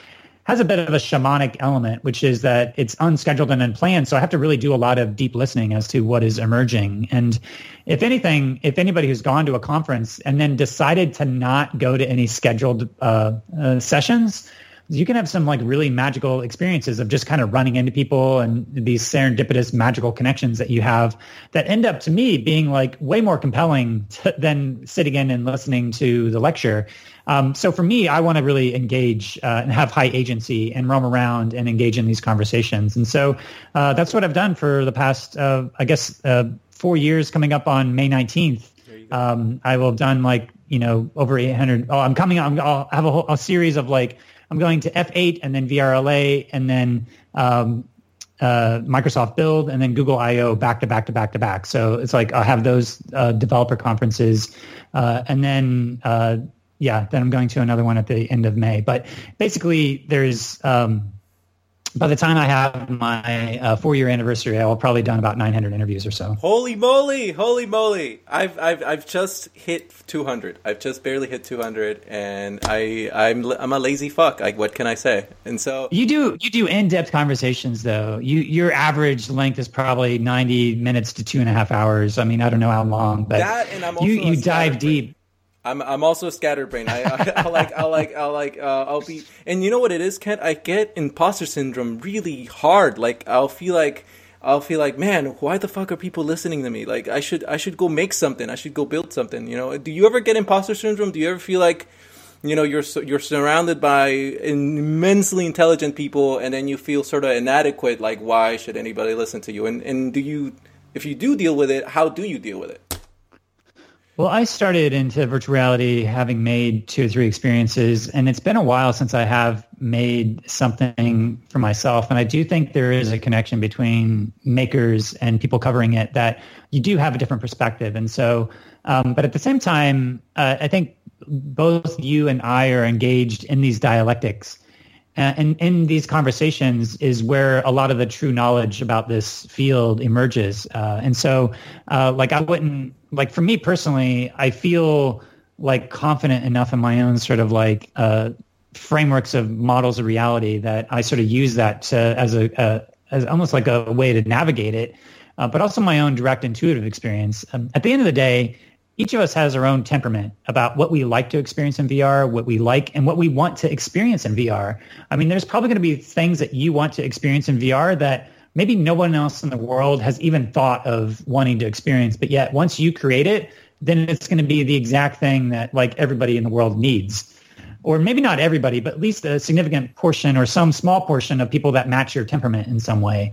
has a bit of a shamanic element, which is that it's unscheduled and unplanned. So I have to really do a lot of deep listening as to what is emerging. And if anything, if anybody who's gone to a conference and then decided to not go to any scheduled uh, uh, sessions, you can have some like really magical experiences of just kind of running into people and these serendipitous magical connections that you have that end up to me being like way more compelling to, than sitting in and listening to the lecture. Um, so for me, I want to really engage uh, and have high agency and roam around and engage in these conversations. And so uh, that's what I've done for the past, uh, I guess, uh, four years coming up on May 19th. Um, I will have done like, you know, over 800. Oh, I'm coming I'm, I'll have a, whole, a series of like, I'm going to F8 and then VRLA and then um, uh, Microsoft Build and then Google I/O back to back to back to back. So it's like I have those uh, developer conferences, uh, and then uh, yeah, then I'm going to another one at the end of May. But basically, there's um, by the time I have my uh, four year anniversary, I will probably done about 900 interviews or so.
Holy moly! Holy moly! I've I've I've just hit 200. I've just barely hit 200, and I I'm I'm a lazy fuck. Like what can I say? And so
you do you do in depth conversations though. You your average length is probably 90 minutes to two and a half hours. I mean, I don't know how long, but
that and I'm also
you you dive deep.
I'm I'm also scatterbrained. I, I I like I like I like uh, I'll be and you know what it is, Kent. I get imposter syndrome really hard. Like I'll feel like I'll feel like man, why the fuck are people listening to me? Like I should I should go make something. I should go build something. You know? Do you ever get imposter syndrome? Do you ever feel like you know you're you're surrounded by immensely intelligent people and then you feel sort of inadequate? Like why should anybody listen to you? And and do you if you do deal with it, how do you deal with it?
Well, I started into virtual reality having made two or three experiences, and it's been a while since I have made something for myself. And I do think there is a connection between makers and people covering it that you do have a different perspective. And so, um, but at the same time, uh, I think both you and I are engaged in these dialectics. Uh, and in these conversations is where a lot of the true knowledge about this field emerges. Uh, and so, uh, like, I wouldn't like for me personally, I feel like confident enough in my own sort of like uh, frameworks of models of reality that I sort of use that to, as a, a as almost like a way to navigate it, uh, but also my own direct intuitive experience. Um, at the end of the day, each of us has our own temperament about what we like to experience in VR, what we like, and what we want to experience in VR. I mean, there's probably going to be things that you want to experience in VR that maybe no one else in the world has even thought of wanting to experience, but yet once you create it, then it's going to be the exact thing that like everybody in the world needs. Or maybe not everybody, but at least a significant portion or some small portion of people that match your temperament in some way.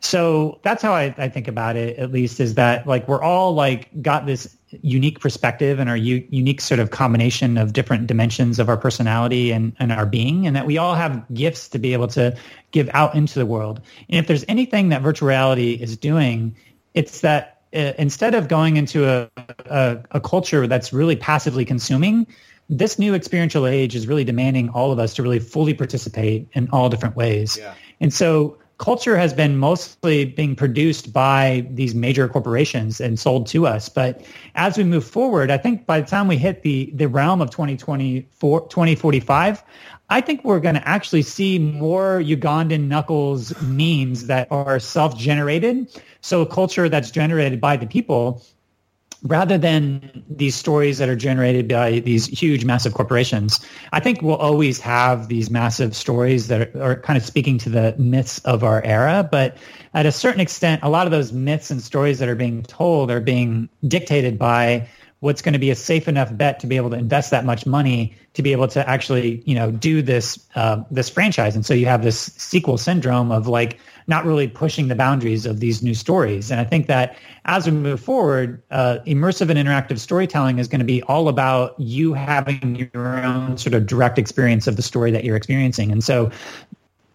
So that's how I, I think about it, at least, is that like we're all like got this unique perspective and our u- unique sort of combination of different dimensions of our personality and, and our being, and that we all have gifts to be able to give out into the world. And if there's anything that virtual reality is doing, it's that uh, instead of going into a, a, a culture that's really passively consuming, this new experiential age is really demanding all of us to really fully participate in all different ways. Yeah. And so culture has been mostly being produced by these major corporations and sold to us. But as we move forward, I think by the time we hit the, the realm of 2024, 2045, I think we're going to actually see more Ugandan knuckles memes that are self-generated. So a culture that's generated by the people rather than these stories that are generated by these huge, massive corporations, I think we'll always have these massive stories that are, are, kind of speaking to the myths of our era. But at a certain extent, a lot of those myths and stories that are being told are being dictated by what's going to be a safe enough bet to be able to invest that much money to be able to actually, you know, do this uh, this franchise. And so you have this sequel syndrome of like not really pushing the boundaries of these new stories. And I think that as we move forward, uh, immersive and interactive storytelling is going to be all about you having your own sort of direct experience of the story that you're experiencing. And so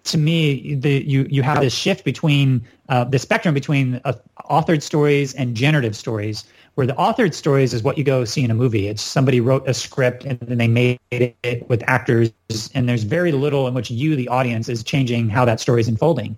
to me, the, you you have this shift between uh, the spectrum between uh, authored stories and generative stories, where the authored stories is what you go see in a movie. It's somebody wrote a script and then they made it with actors, and there's very little in which you, the audience, is changing how that story is unfolding.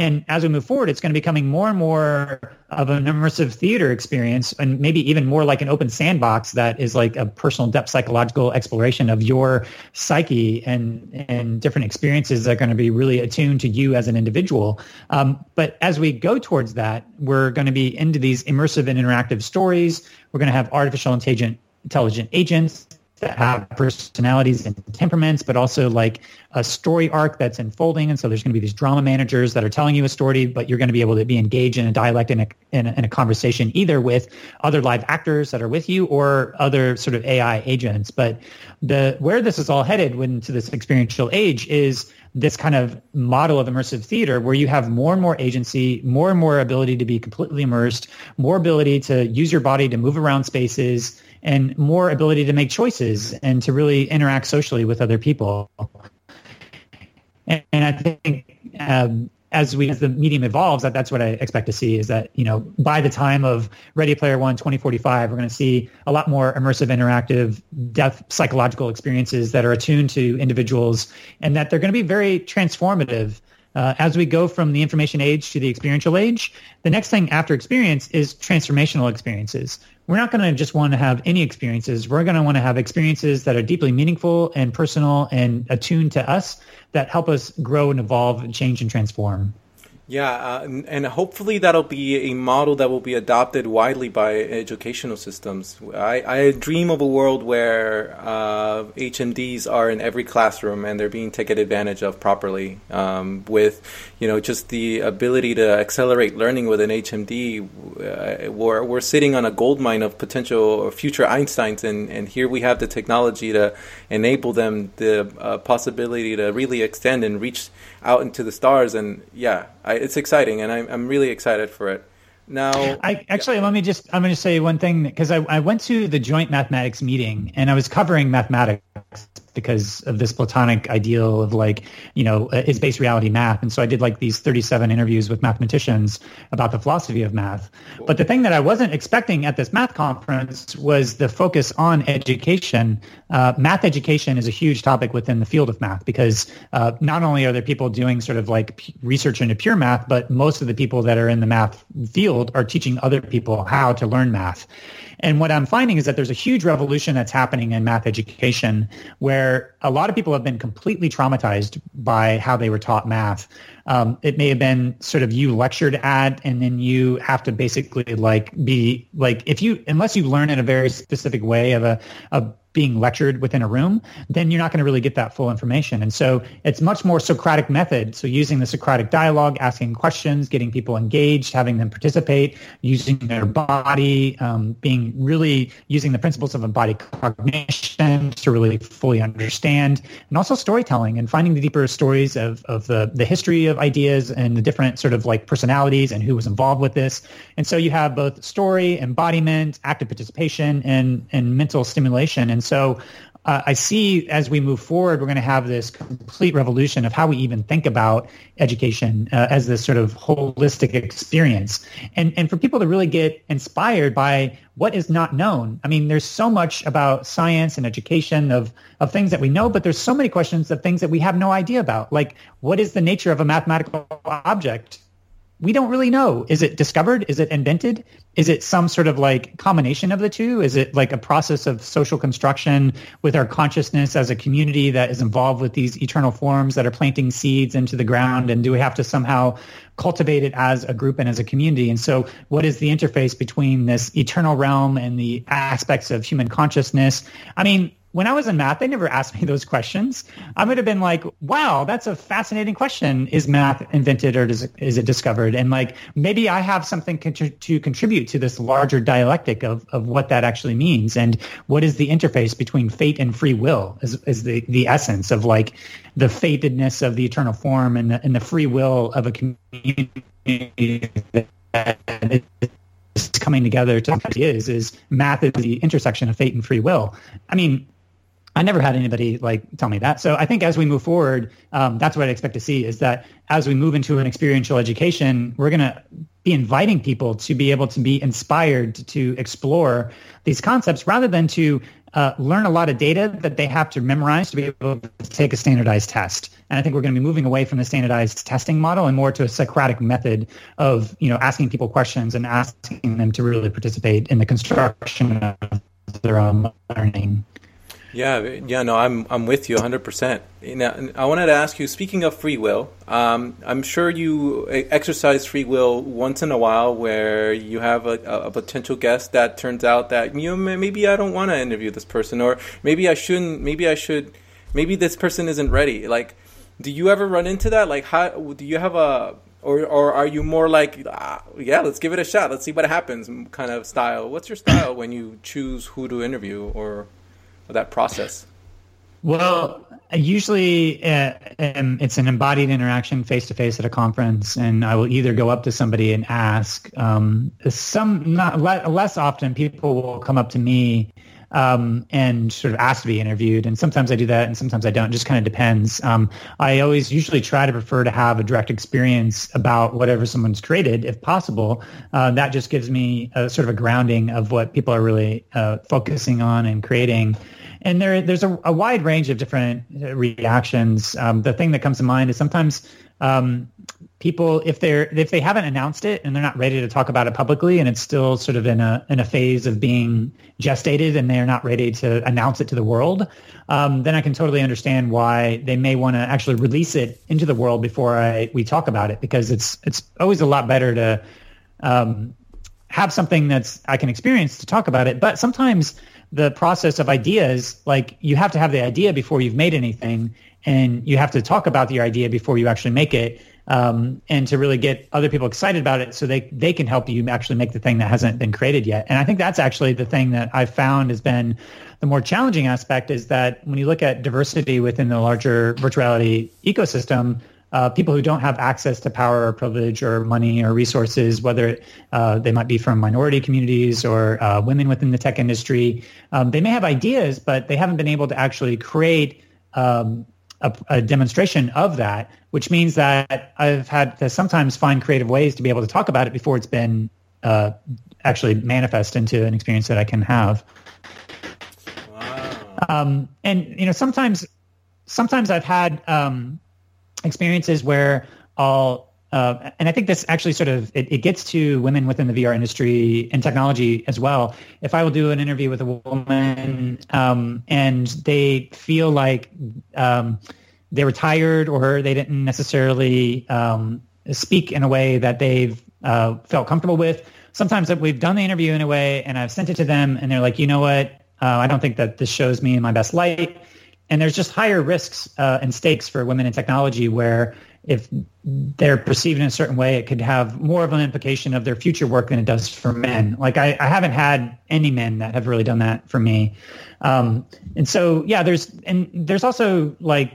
And as we move forward, it's going to be becoming more and more of an immersive theater experience and maybe even more like an open sandbox that is like a personal depth psychological exploration of your psyche and, and different experiences that are going to be really attuned to you as an individual. Um, but as we go towards that, we're going to be into these immersive and interactive stories. We're going to have artificial intelligent, intelligent agents that have personalities and temperaments, but also like a story arc that's unfolding. And so there's going to be these drama managers that are telling you a story, but you're going to be able to be engaged in a dialect in a, in a, in a conversation either with other live actors that are with you or other sort of AI agents. But the where this is all headed into this experiential age is this kind of model of immersive theater where you have more and more agency, more and more ability to be completely immersed, more ability to use your body to move around spaces, and more ability to make choices and to really interact socially with other people. And, and I think um, as we as the medium evolves, that that's what I expect to see is that you know by the time of Ready Player One 2045, we're going to see a lot more immersive, interactive, depth psychological experiences that are attuned to individuals, and that they're going to be very transformative. Uh, as we go from the information age to the experiential age, the next thing after experience is transformational experiences. We're not going to just want to have any experiences. We're going to want to have experiences that are deeply meaningful and personal and attuned to us that help us grow and evolve and change and transform.
Yeah, uh, and hopefully that'll be a model that will be adopted widely by educational systems. I, I dream of a world where uh, HMDs are in every classroom and they're being taken advantage of properly. Um, with, you know, just the ability to accelerate learning with an HMD, uh, we're, we're sitting on a gold mine of potential future Einsteins, and, and here we have the technology to enable them the uh, possibility to really extend and reach out into the stars. And yeah, I, it's exciting, and I'm I'm really excited for it. Now,
I actually yeah. let me just I'm going to say one thing because I, I went to the joint mathematics meeting and I was covering mathematics because of this platonic ideal of like, you know, is base reality math. And so I did like these 37 interviews with mathematicians about the philosophy of math. But the thing that I wasn't expecting at this math conference was the focus on education. Uh, math education is a huge topic within the field of math because uh, not only are there people doing sort of like research into pure math, but most of the people that are in the math field are teaching other people how to learn math. And what I'm finding is that there's a huge revolution that's happening in math education where a lot of people have been completely traumatized by how they were taught math. Um, it may have been sort of you lectured at, and then you have to basically like be like if you unless you learn in a very specific way of a, a being lectured within a room, then you're not going to really get that full information. And so it's much more Socratic method. So using the Socratic dialogue, asking questions, getting people engaged, having them participate, using their body, um, being really using the principles of embodied cognition to really fully understand, and also storytelling and finding the deeper stories of, of the, the history of ideas and the different sort of like personalities and who was involved with this. And so you have both story, embodiment, active participation, and, and mental stimulation. And and so uh, I see as we move forward, we're going to have this complete revolution of how we even think about education uh, as this sort of holistic experience. And, and for people to really get inspired by what is not known. I mean, there's so much about science and education of, of things that we know, but there's so many questions of things that we have no idea about. Like, what is the nature of a mathematical object? We don't really know. Is it discovered? Is it invented? Is it some sort of like combination of the two? Is it like a process of social construction with our consciousness as a community that is involved with these eternal forms that are planting seeds into the ground? And do we have to somehow cultivate it as a group and as a community? And so what is the interface between this eternal realm and the aspects of human consciousness? I mean, when I was in math, they never asked me those questions. I would have been like, wow, that's a fascinating question. Is math invented or does is it discovered? And like, maybe I have something to contribute to this larger dialectic of, of what that actually means. And what is the interface between fate and free will is, is the, the essence of like the fatedness of the eternal form and the, and the free will of a community that is coming together to is, is math is the intersection of fate and free will. I mean, I never had anybody like tell me that. So I think as we move forward, um, that's what I expect to see is that as we move into an experiential education, we're going to be inviting people to be able to be inspired to explore these concepts rather than to uh, learn a lot of data that they have to memorize to be able to take a standardized test. And I think we're going to be moving away from the standardized testing model and more to a Socratic method of, you know, asking people questions and asking them to really participate in the construction of their own learning.
Yeah, yeah, no, I'm I'm with you 100. percent I wanted to ask you. Speaking of free will, um, I'm sure you exercise free will once in a while, where you have a, a potential guest that turns out that you know maybe I don't want to interview this person, or maybe I shouldn't. Maybe I should. Maybe this person isn't ready. Like, do you ever run into that? Like, how do you have a or or are you more like ah, yeah let's give it a shot let's see what happens kind of style what's your style when you choose who to interview or that process?
Well, usually uh, um, it's an embodied interaction face to face at a conference, and I will either go up to somebody and ask. Um, some not le- less often, people will come up to me um, and sort of ask to be interviewed, and sometimes I do that, and sometimes I don't. It just kind of depends. Um, I always usually try to prefer to have a direct experience about whatever someone's created, if possible. Uh, that just gives me a sort of a grounding of what people are really uh, focusing on and creating and there there's a, a, wide range of different uh, reactions. Um, the thing that comes to mind is sometimes um, people if they're if they haven't announced it and they're not ready to talk about it publicly and it's still sort of in a in a phase of being gestated and they're not ready to announce it to the world um, then I can totally understand why they may want to actually release it into the world before I we talk about it because it's it's always a lot better to um, have something that's I can experience to talk about it but sometimes the process of ideas, like you have to have the idea before you've made anything, and you have to talk about your idea before you actually make it, um, and to really get other people excited about it, so they they can help you actually make the thing that hasn't been created yet. And I think that's actually the thing that I've found has been the more challenging aspect is that when you look at diversity within the larger virtuality ecosystem, uh, people who don't have access to power or privilege or money or resources, whether uh, they might be from minority communities or uh, women within the tech industry, um, they may have ideas, but they haven't been able to actually create um, a, a, demonstration of that, which means that I've had to sometimes find creative ways to be able to talk about it before it's been uh, actually manifest into an experience that I can have. Wow. Um, and you know, sometimes, sometimes I've had um, experiences where I'll uh, and I think this actually sort of it, it, gets to women within the VR industry and technology as well. If I will do an interview with a woman um, and they feel like um, they were tired or they didn't necessarily um, speak in a way that they've uh, felt comfortable with, sometimes we've done the interview in a way and I've sent it to them and they're like, you know what, uh, I don't think that this shows me in my best light and there's just higher risks uh, and stakes for women in technology where if they're perceived in a certain way, it could have more of an implication of their future work than it does for men. Like I, I haven't had any men that have really done that for me. Um, and so, yeah, there's, and there's also like,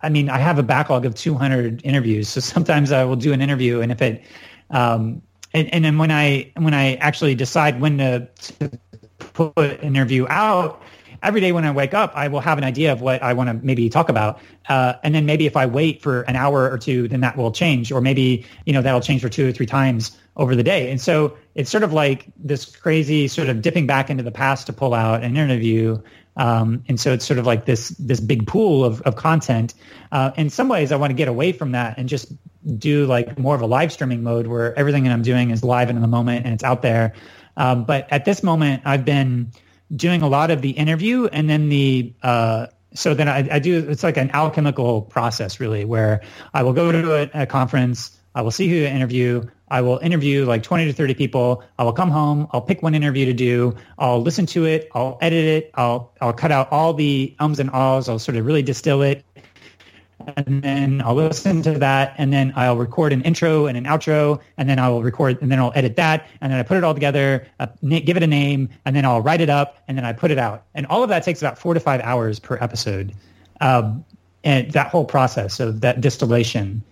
I mean, I have a backlog of 200 interviews. So sometimes I will do an interview and if it, um, and, and then when I, when I actually decide when to, to put an interview out, every day when I wake up, I will have an idea of what I want to maybe talk about. Uh, and then maybe if I wait for an hour or two, then that will change. Or maybe, you know, that'll change for two or three times over the day. And so it's sort of like this crazy sort of dipping back into the past to pull out an interview. Um, and so it's sort of like this this big pool of, of content. Uh, in some ways, I want to get away from that and just do like more of a live streaming mode where everything that I'm doing is live and in the moment and it's out there. Um, but at this moment, I've been doing a lot of the interview and then the uh, so then I, I, do it's like an alchemical process really where I will go to a, a, conference, I will see who to interview, I will interview like 20 to 30 people, I will come home, I'll pick one interview to do, I'll listen to it, I'll edit it, I'll I'll cut out all the ums and ahs, I'll sort of really distill it and then I'll listen to that, and then I'll record an intro and an outro, and then I will record, and then I'll edit that, and then I put it all together, uh, give it a name, and then I'll write it up, and then I put it out, and all of that takes about four to five hours per episode, um, and that whole process of that distillation,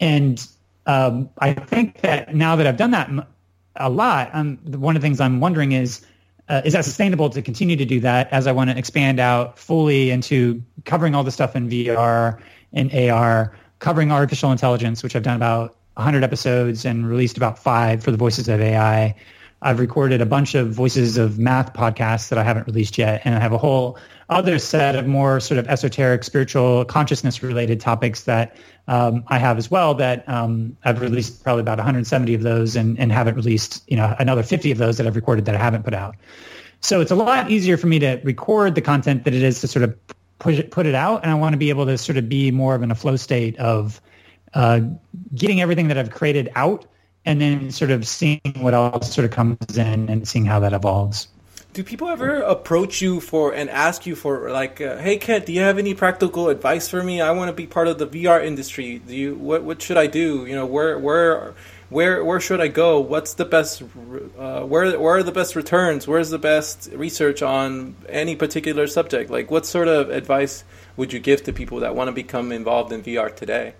and um, I think that now that I've done that a lot, um, one of the things I'm wondering is. Uh, is that sustainable to continue to do that as I want to expand out fully into covering all the stuff in VR in AR, covering artificial intelligence, which I've done about 100 episodes and released about five for the Voices of AI. I've recorded a bunch of Voices of Math podcasts that I haven't released yet, and I have a whole other set of more sort of esoteric, spiritual, consciousness-related topics that um, I have as well. That um, I've released probably about 170 of those, and, and haven't released, you know, another 50 of those that I've recorded that I haven't put out. So it's a lot easier for me to record the content than it is to sort of push it, put it out. And I want to be able to sort of be more of in a flow state of uh, getting everything that I've created out and then sort of seeing what else sort of comes in and seeing how that evolves.
Do people ever approach you for and ask you for like, uh, hey Kent, do you have any practical advice for me? I want to be part of the VR industry. Do you what what should I do? You know, where where where where should I go? What's the best? Uh, where where are the best returns? Where's the best research on any particular subject? Like, what sort of advice would you give to people that want to become involved in VR today?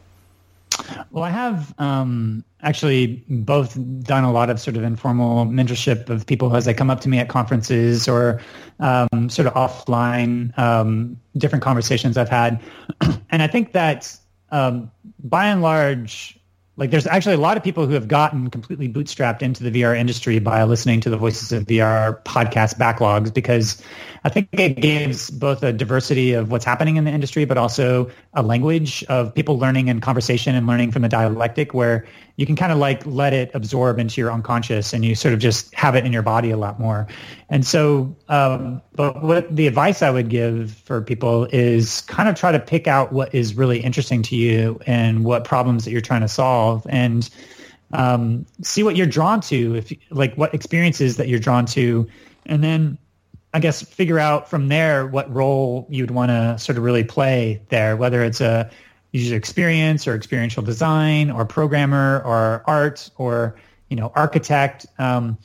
Well, I have um, actually both done a lot of sort of informal mentorship of people as they come up to me at conferences or um, sort of offline um, different conversations I've had, and I think that um, by and large, like there's actually a lot of people who have gotten completely bootstrapped into the VR industry by listening to the Voices of VR podcast backlogs because I think it gives both a diversity of what's happening in the industry, but also a language of people learning and conversation and learning from the dialectic where you can kind of like let it absorb into your unconscious and you sort of just have it in your body a lot more. And so, um, but what the advice I would give for people is kind of try to pick out what is really interesting to you and what problems that you're trying to solve and um, see what you're drawn to, if like what experiences that you're drawn to, and then I guess figure out from there what role you'd want to sort of really play there, whether it's a user experience or experiential design or programmer or art or you know architect. Um,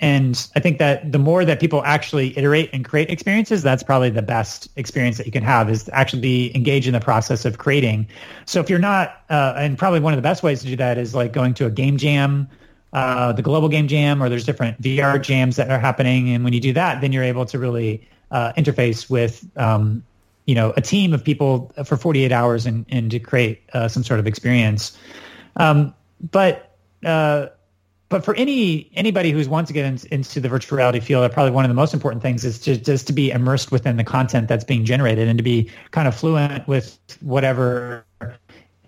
and I think that the more that people actually iterate and create experiences, that's probably the best experience that you can have is to actually be engaged in the process of creating. So if you're not, uh, and probably one of the best ways to do that is like going to a game jam uh, the global game jam or there's different VR jams that are happening. And when you do that, then you're able to really uh, interface with, um, you know, a team of people for 48 hours and, and to create uh, some sort of experience. Um, but uh, but for any anybody who's wants to get in, into the virtual reality field, probably one of the most important things is to, just to be immersed within the content that's being generated and to be kind of fluent with whatever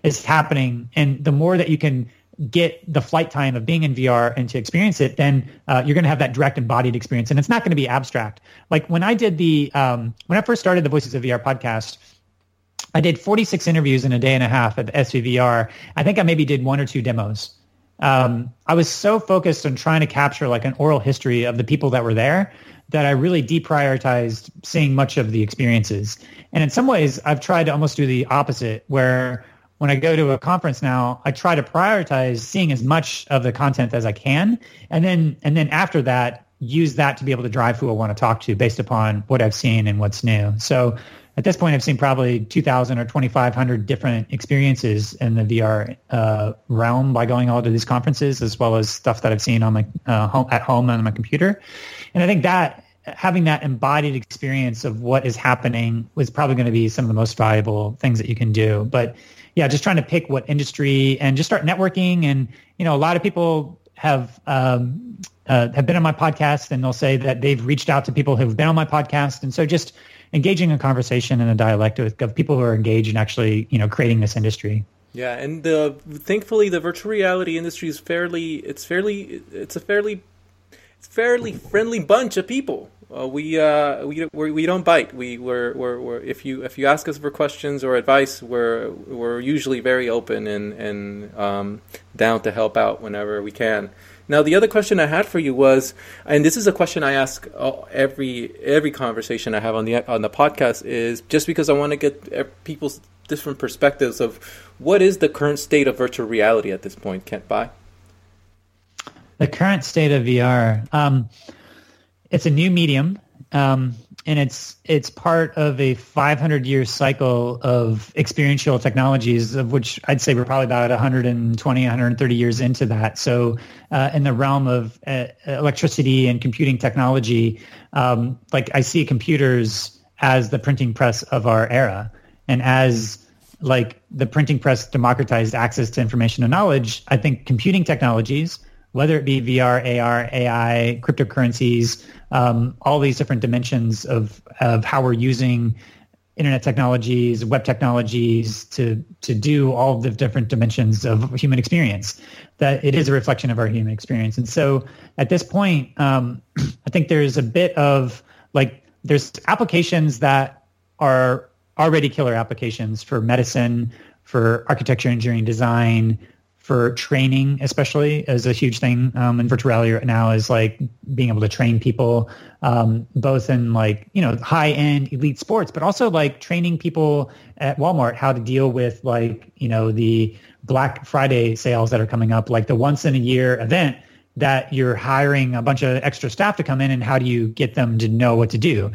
is happening. And the more that you can get the flight time of being in VR and to experience it, then uh, you're going to have that direct embodied experience. And it's not going to be abstract. Like when I did the, um, when I first started the Voices of VR podcast, I did 46 interviews in a day and a half at SVVR. I think I maybe did one or two demos. Um, I was so focused on trying to capture like an oral history of the people that were there that I really deprioritized seeing much of the experiences. And in some ways, I've tried to almost do the opposite, where when I go to a conference now, I try to prioritize seeing as much of the content as I can, and then and then after that, use that to be able to drive who I want to talk to based upon what I've seen and what's new. So at this point, I've seen probably 2,000 or 2,500 different experiences in the VR uh, realm by going all to these conferences, as well as stuff that I've seen on my uh, home at home on my computer. And I think that having that embodied experience of what is happening was probably going to be some of the most valuable things that you can do. But yeah, just trying to pick what industry and just start networking. And you know, a lot of people have um, uh, have been on my podcast, and they'll say that they've reached out to people who've been on my podcast, and so just engaging a conversation and a dialect of people who are engaged in actually you know creating this industry.
Yeah, and the thankfully the virtual reality industry is fairly it's fairly it's a fairly it's fairly friendly bunch of people. Uh, we uh, we we do not bite. We we're, we're, we're, if you if you ask us for questions or advice, we're we're usually very open and and um, down to help out whenever we can. Now, the other question I had for you was, and this is a question I ask every every conversation I have on the on the podcast, is just because I want to get people's different perspectives of what is the current state of virtual reality at this point. Kent Bye
The current state of VR. Um, it's a new medium, um, and it's it's part of a 500 year cycle of experiential technologies, of which I'd say we're probably about 120, 130 years into that. So, uh, in the realm of uh, electricity and computing technology, um, like I see computers as the printing press of our era, and as like the printing press democratized access to information and knowledge, I think computing technologies whether it be VR, AR, AI, cryptocurrencies, um, all these different dimensions of, of how we're using internet technologies, web technologies to to do all the different dimensions of human experience. That it is a reflection of our human experience. And so at this point, um, I think there's a bit of like there's applications that are already killer applications for medicine, for architecture, engineering, design, for training, especially is a huge thing um, in virtual reality right now is like being able to train people um, both in like, you know, high end elite sports, but also like training people at Walmart how to deal with like, you know, the Black Friday sales that are coming up, like the once in a year event that you're hiring a bunch of extra staff to come in and how do you get them to know what to do?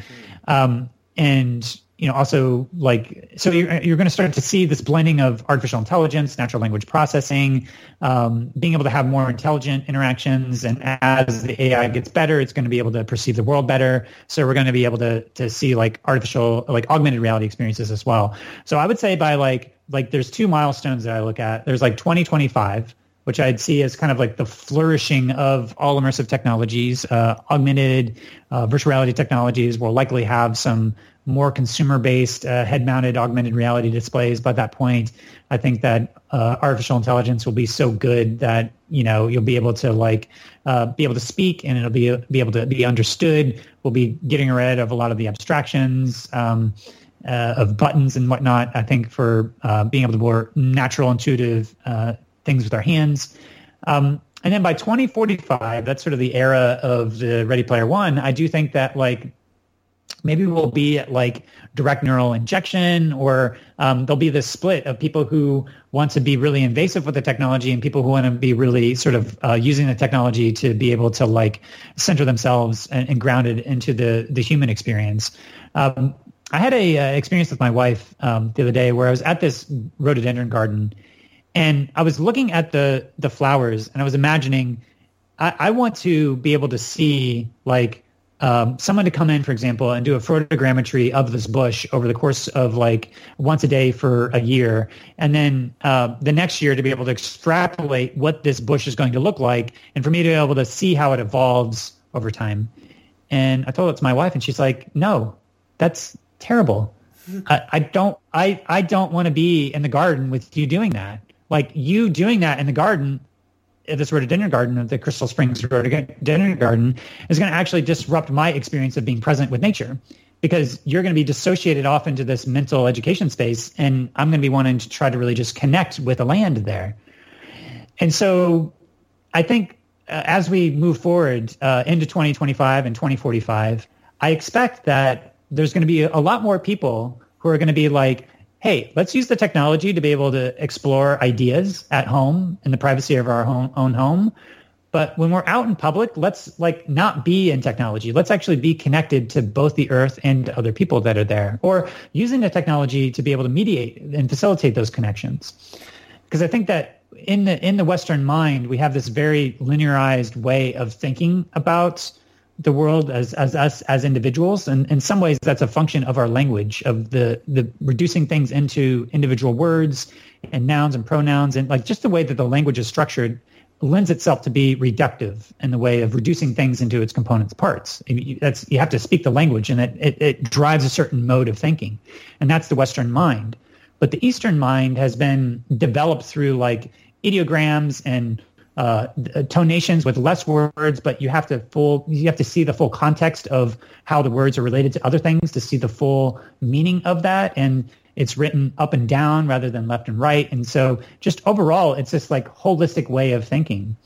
Um, and you know, also like, so you're, you're going to start to see this blending of artificial intelligence, natural language processing, um, being able to have more intelligent interactions. And as the AI gets better, it's going to be able to perceive the world better. So we're going to be able to, to see like artificial, like augmented reality experiences as well. So I would say by like, like there's two milestones that I look at. There's like 2025, which I'd see as kind of like the flourishing of all immersive technologies. Uh, augmented uh, virtual reality technologies will likely have some more consumer-based uh, head-mounted augmented reality displays by that point. I think that uh, artificial intelligence will be so good that you know you'll be able to like uh, be able to speak and it'll be be able to be understood. We'll be getting rid of a lot of the abstractions. Um, uh, of buttons and whatnot, I think for uh, being able to more natural, intuitive uh, things with our hands. Um, and then by 2045, that's sort of the era of the Ready Player One. I do think that like maybe we'll be at like direct neural injection or um, there'll be this split of people who want to be really invasive with the technology and people who want to be really sort of uh, using the technology to be able to like center themselves and, and grounded into the the human experience. Um, i had a uh, experience with my wife um, the other day where i was at this rhododendron garden and i was looking at the the flowers and i was imagining I, I want to be able to see like um, someone to come in, for example, and do a photogrammetry of this bush over the course of like once a day for a year, and then uh, the next year to be able to extrapolate what this bush is going to look like, and for me to be able to see how it evolves over time. And I told it to my wife, and she's like, "No, that's terrible. I, I don't. I I don't want to be in the garden with you doing that. Like you doing that in the garden this rhododendron garden of the Crystal Springs rhododendron garden is going to actually disrupt my experience of being present with nature because you're going to be dissociated off into this mental education space and I'm going to be wanting to try to really just connect with the land there. And so I think uh, as we move forward uh, into 2025 and 2045, I expect that there's going to be a lot more people who are going to be like, hey, let's use the technology to be able to explore ideas at home in the privacy of our own home. But when we're out in public, let's like not be in technology. Let's actually be connected to both the earth and other people that are there or using the technology to be able to mediate and facilitate those connections. Because I think that in the in the Western mind, we have this very linearized way of thinking about the world as as us as individuals. And in some ways that's a function of our language of the the reducing things into individual words and nouns and pronouns. And like just the way that the language is structured lends itself to be reductive in the way of reducing things into its components parts. That's you have to speak the language and it, it, it drives a certain mode of thinking. And that's the western mind. But the eastern mind has been developed through like ideograms and uh, tonations with less words, but you have to full you have to see the full context of how the words are related to other things to see the full meaning of that. And it's written up and down rather than left and right. And so just overall, it's this like holistic way of thinking.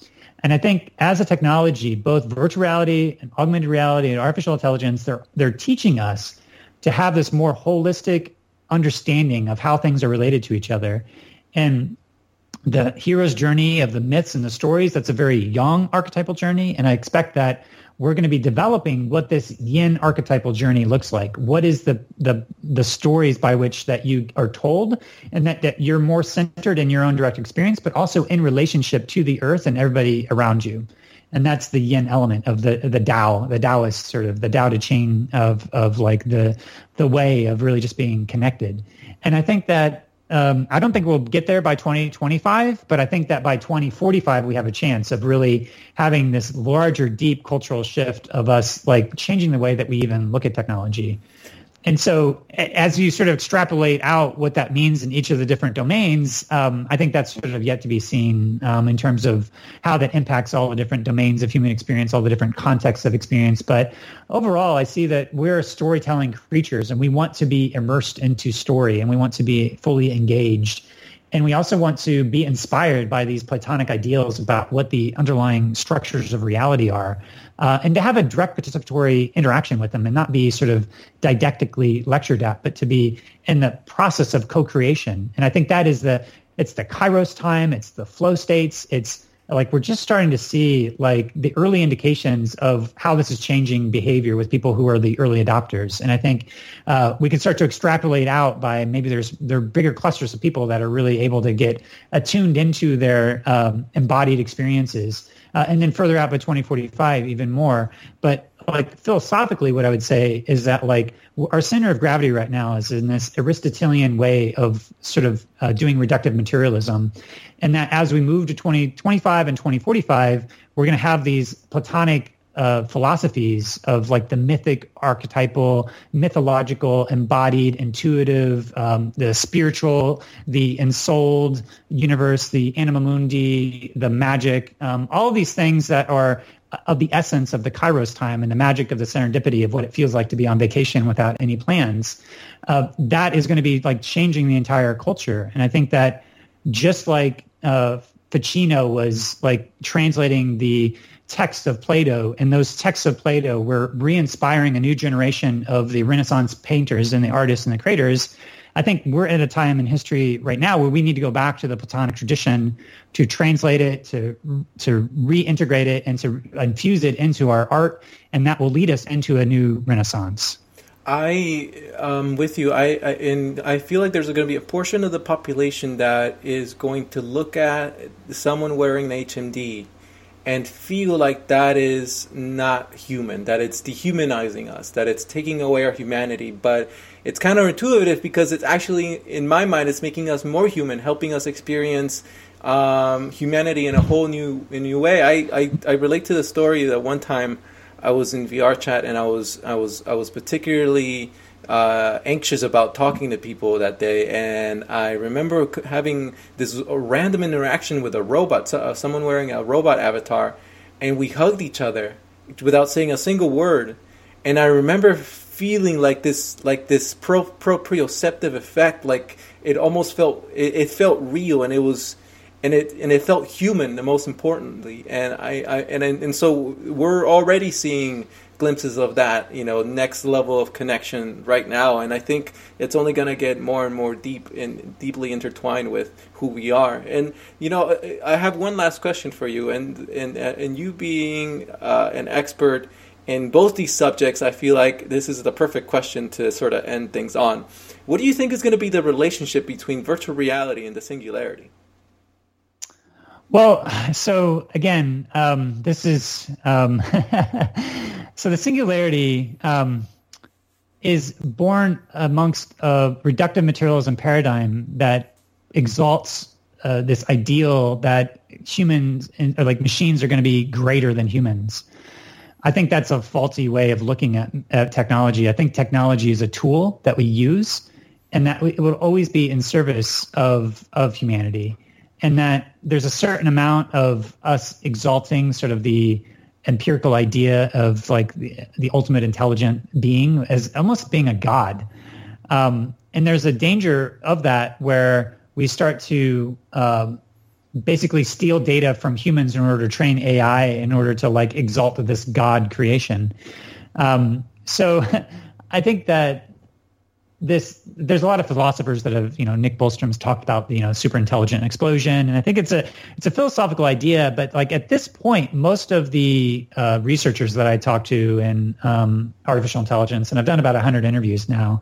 And I think as a technology, both virtual reality and augmented reality and artificial intelligence, they're they're teaching us to have this more holistic understanding of how things are related to each other. And the hero's journey of the myths and the stories. That's a very yang archetypal journey. And I expect that we're going to be developing what this yin archetypal journey looks like. What is the, the, the stories by which that you are told and that, that you're more centered in your own direct experience, but also in relationship to the earth and everybody around you. And that's the yin element of the, the Tao, the Taoist sort of the Tao Te Ching of, of like the, the way of really just being connected. And I think that um, I don't think we'll get there by 2025, but I think that by 2045 we have a chance of really having this larger, deep cultural shift of us like changing the way that we even look at technology. And so as you sort of extrapolate out what that means in each of the different domains, um, I think that's sort of yet to be seen um, in terms of how that impacts all the different domains of human experience, all the different contexts of experience. But overall, I see that we're storytelling creatures and we want to be immersed into story and we want to be fully engaged. And we also want to be inspired by these Platonic ideals about what the underlying structures of reality are uh, and to have a direct participatory interaction with them and not be sort of didactically lectured at, but to be in the process of co-creation. And I think that is the, it's the kairos time, it's the flow states, it's like we're just starting to see like the early indications of how this is changing behavior with people who are the early adopters and i think uh, we can start to extrapolate out by maybe there's there are bigger clusters of people that are really able to get attuned into their um, embodied experiences uh, and then further out by 2045 even more. But like philosophically, what I would say is that like our center of gravity right now is in this Aristotelian way of sort of uh, doing reductive materialism, and that as we move to 2025 and 2045, we're going to have these Platonic uh, philosophies of like the mythic, archetypal, mythological, embodied, intuitive, um, the spiritual, the ensouled universe, the anima mundi, the magic, um, all of these things that are of the essence of the kairos time and the magic of the serendipity of what it feels like to be on vacation without any plans. Uh, that is going to be like changing the entire culture. And I think that just like uh, Ficino was like translating the texts of Plato, and those texts of Plato were re-inspiring a new generation of the Renaissance painters and the artists and the creators. I think we're at a time in history right now where we need to go back to the Platonic tradition to translate it, to to reintegrate it, and to infuse it into our art, and that will lead us into a new Renaissance.
I um with you. I, I and I feel like there's going to be a portion of the population that is going to look at someone wearing the HMD and feel like that is not human, that it's dehumanizing us, that it's taking away our humanity. But it's counterintuitive because it's actually, in my mind, it's making us more human, helping us experience um, humanity in a whole new, a new way. I, I, I relate to the story that one time I was in VR chat and I was I was I was particularly uh, anxious about talking to people that day, and I remember having this random interaction with a robot, uh, someone wearing a robot avatar, and we hugged each other without saying a single word. And I remember feeling like this, like this pro proprioceptive effect, like it almost felt it, it felt real, and it was and it and it felt human the most importantly and I, I and and so we're already seeing glimpses of that, you know, next level of connection right now. And I think it's only going to get more and more deep and deeply intertwined with who we are. And you know, I have one last question for you. And and and you being uh, an expert in both these subjects, I feel like this is the perfect question to sort of end things on. What do you think is going to be the relationship between virtual reality and the singularity?
Well, so again, um, this is um, so the singularity um, is born amongst a reductive materialism paradigm that exalts uh, this ideal that humans or like machines are going to be greater than humans. I think that's a faulty way of looking at, at technology. I think technology is a tool that we use, and that it will always be in service of of humanity and that there's a certain amount of us exalting sort of the empirical idea of like the, the ultimate intelligent being as almost being a god. Um, and there's a danger of that where we start to um, basically steal data from humans in order to train AI in order to like exalt this god creation. Um, so I think that this there's a lot of philosophers that have you know Nick Bostrom's talked about you know super intelligent explosion. And I think it's a it's a philosophical idea but like at this point most of the uh, researchers that I talk to in um, artificial intelligence and I've done about 100 interviews now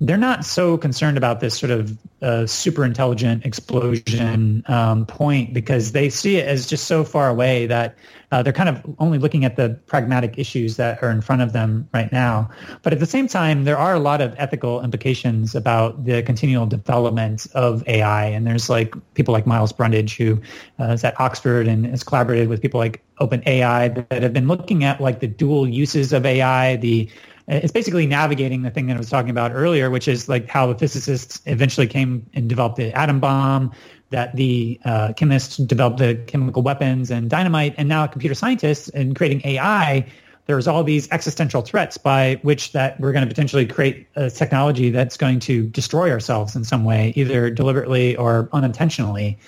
they're not so concerned about this sort of uh, super intelligent explosion um, point because they see it as just so far away that uh, they're kind of only looking at the pragmatic issues that are in front of them right now. But at the same time, there are a lot of ethical implications about the continual development of AI. And there's like people like Miles Brundage, who uh, is at Oxford and has collaborated with people like OpenAI that have been looking at like the dual uses of AI, the it's basically navigating the thing that I was talking about earlier, which is like how the physicists eventually came and developed the atom bomb, that the uh, chemists developed the chemical weapons and dynamite, and now computer scientists in creating AI there's all these existential threats by which that we're going to potentially create a technology that's going to destroy ourselves in some way, either deliberately or unintentionally.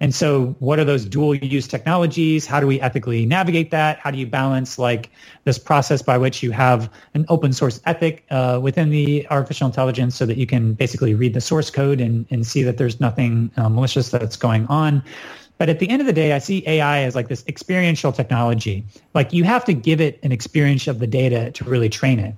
And so what are those dual use technologies? How do we ethically navigate that? How do you balance like this process by which you have an open source ethic uh, within the artificial intelligence so that you can basically read the source code and, and see that there's nothing uh, malicious that's going on? But at the end of the day, I see AI as like this experiential technology. Like you have to give it an experience of the data to really train it.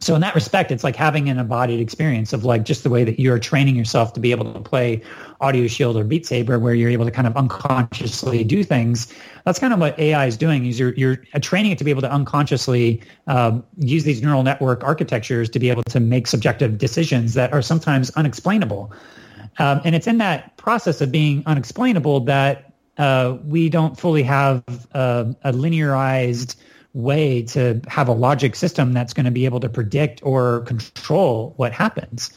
So in that respect, it's like having an embodied experience of like just the way that you're training yourself to be able to play Audioshield or Beat Saber, where you're able to kind of unconsciously do things. That's kind of what AI is doing. Is you're you're training it to be able to unconsciously um, use these neural network architectures to be able to make subjective decisions that are sometimes unexplainable. Um, and it's in that process of being unexplainable that uh, we don't fully have a, a, linearized way to have a logic system that's going to be able to predict or control what happens.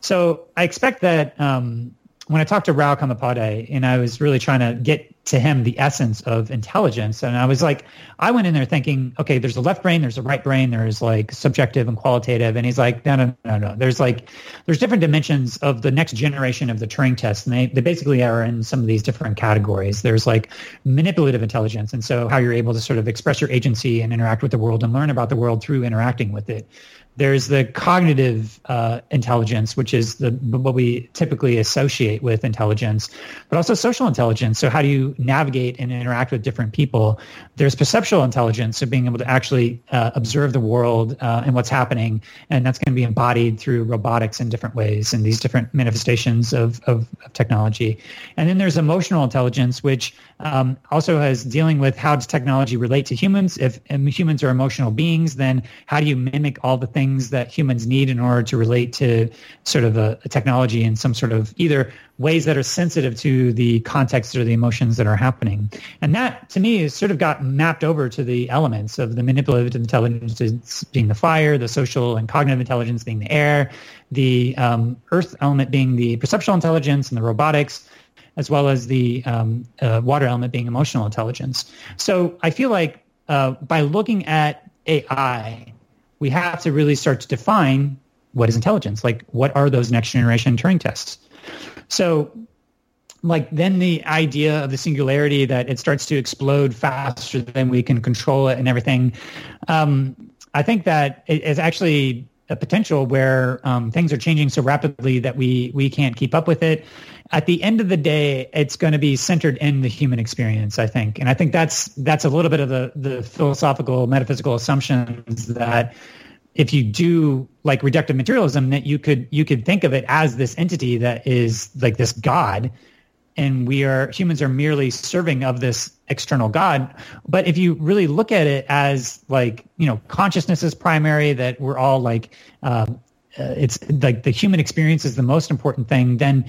So I expect that um, when I talked to Rao Kambhampati and I was really trying to get to him the essence of intelligence. And I was like, I went in there thinking, okay, there's a left brain, there's a right brain, there's like subjective and qualitative. And he's like, no, no, no, no. There's like, there's different dimensions of the next generation of the Turing test. And they, they basically are in some of these different categories. There's like manipulative intelligence. And so how you're able to sort of express your agency and interact with the world and learn about the world through interacting with it. There's the cognitive uh, intelligence, which is the what we typically associate with intelligence, but also social intelligence. So how do you navigate and interact with different people? There's perceptual intelligence, so being able to actually uh, observe the world uh, and what's happening, and that's going to be embodied through robotics in different ways and these different manifestations of, of, of technology. And then there's emotional intelligence, which um, also has dealing with how does technology relate to humans? If humans are emotional beings, then how do you mimic all the things that humans need in order to relate to sort of a, a technology in some sort of either ways that are sensitive to the context or the emotions that are happening. And that, to me, is sort of got mapped over to the elements of the manipulative intelligence being the fire, the social and cognitive intelligence being the air, the um, earth element being the perceptual intelligence and the robotics, as well as the um, uh, water element being emotional intelligence. So I feel like uh, by looking at AI we have to really start to define what is intelligence. Like, what are those next generation Turing tests? So, like, then the idea of the singularity that it starts to explode faster than we can control it and everything. Um, I think that it is actually a potential where um, things are changing so rapidly that we we can't keep up with it. At the end of the day, it's going to be centered in the human experience, I think, and I think that's that's a little bit of the the philosophical metaphysical assumptions that if you do like reductive materialism, that you could you could think of it as this entity that is like this god and we are humans are merely serving of this external god. But if you really look at it as like you know consciousness is primary that we're all like um, uh, it's like the human experience is the most important thing then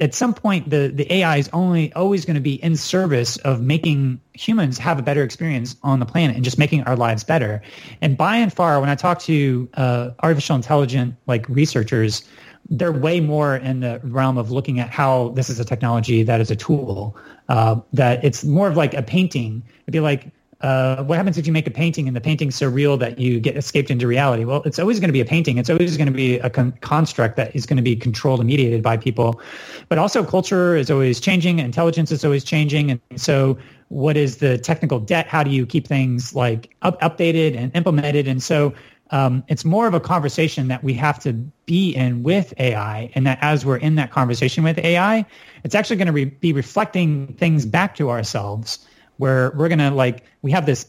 at some point the the ai is only always going to be in service of making humans have a better experience on the planet and just making our lives better. And by and far when i talk to uh, artificial intelligent like researchers they're way more in the realm of looking at how this is a technology that is a tool. Uh, that it's more of like a painting. It'd be like, uh, what happens if you make a painting and the painting's so real that you get escaped into reality? Well, it's always going to be a painting. It's always going to be a con- construct that is going to be controlled and mediated by people. But also culture is always changing. Intelligence is always changing. And so what is the technical debt? How do you keep things like up- updated and implemented? And so um, it's more of a conversation that we have to be in with AI, and that as we're in that conversation with AI, it's actually going to re- be reflecting things back to ourselves, where we're going to like we have this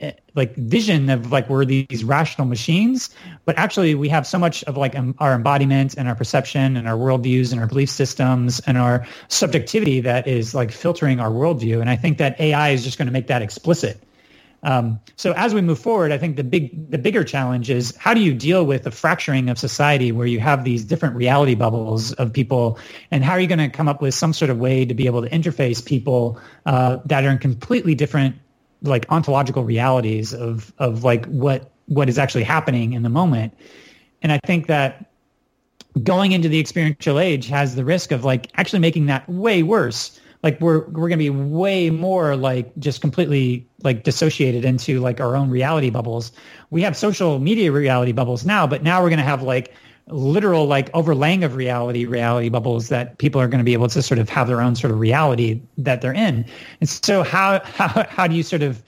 eh, like vision of like we're these rational machines, but actually we have so much of like um, our embodiment and our perception and our worldviews and our belief systems and our subjectivity that is like filtering our worldview. And I think that AI is just going to make that explicit um, so as we move forward, I think the big the bigger challenge is how do you deal with the fracturing of society where you have these different reality bubbles of people, and how are you going to come up with some sort of way to be able to interface people uh, that are in completely different like ontological realities of of like what what is actually happening in the moment. And I think that going into the experiential age has the risk of like actually making that way worse. Like we're we're gonna be way more like just completely like dissociated into like our own reality bubbles. We have social media reality bubbles now, but now we're gonna have like literal like overlaying of reality reality bubbles that people are going to be able to sort of have their own sort of reality that they're in and so how how, how do you sort of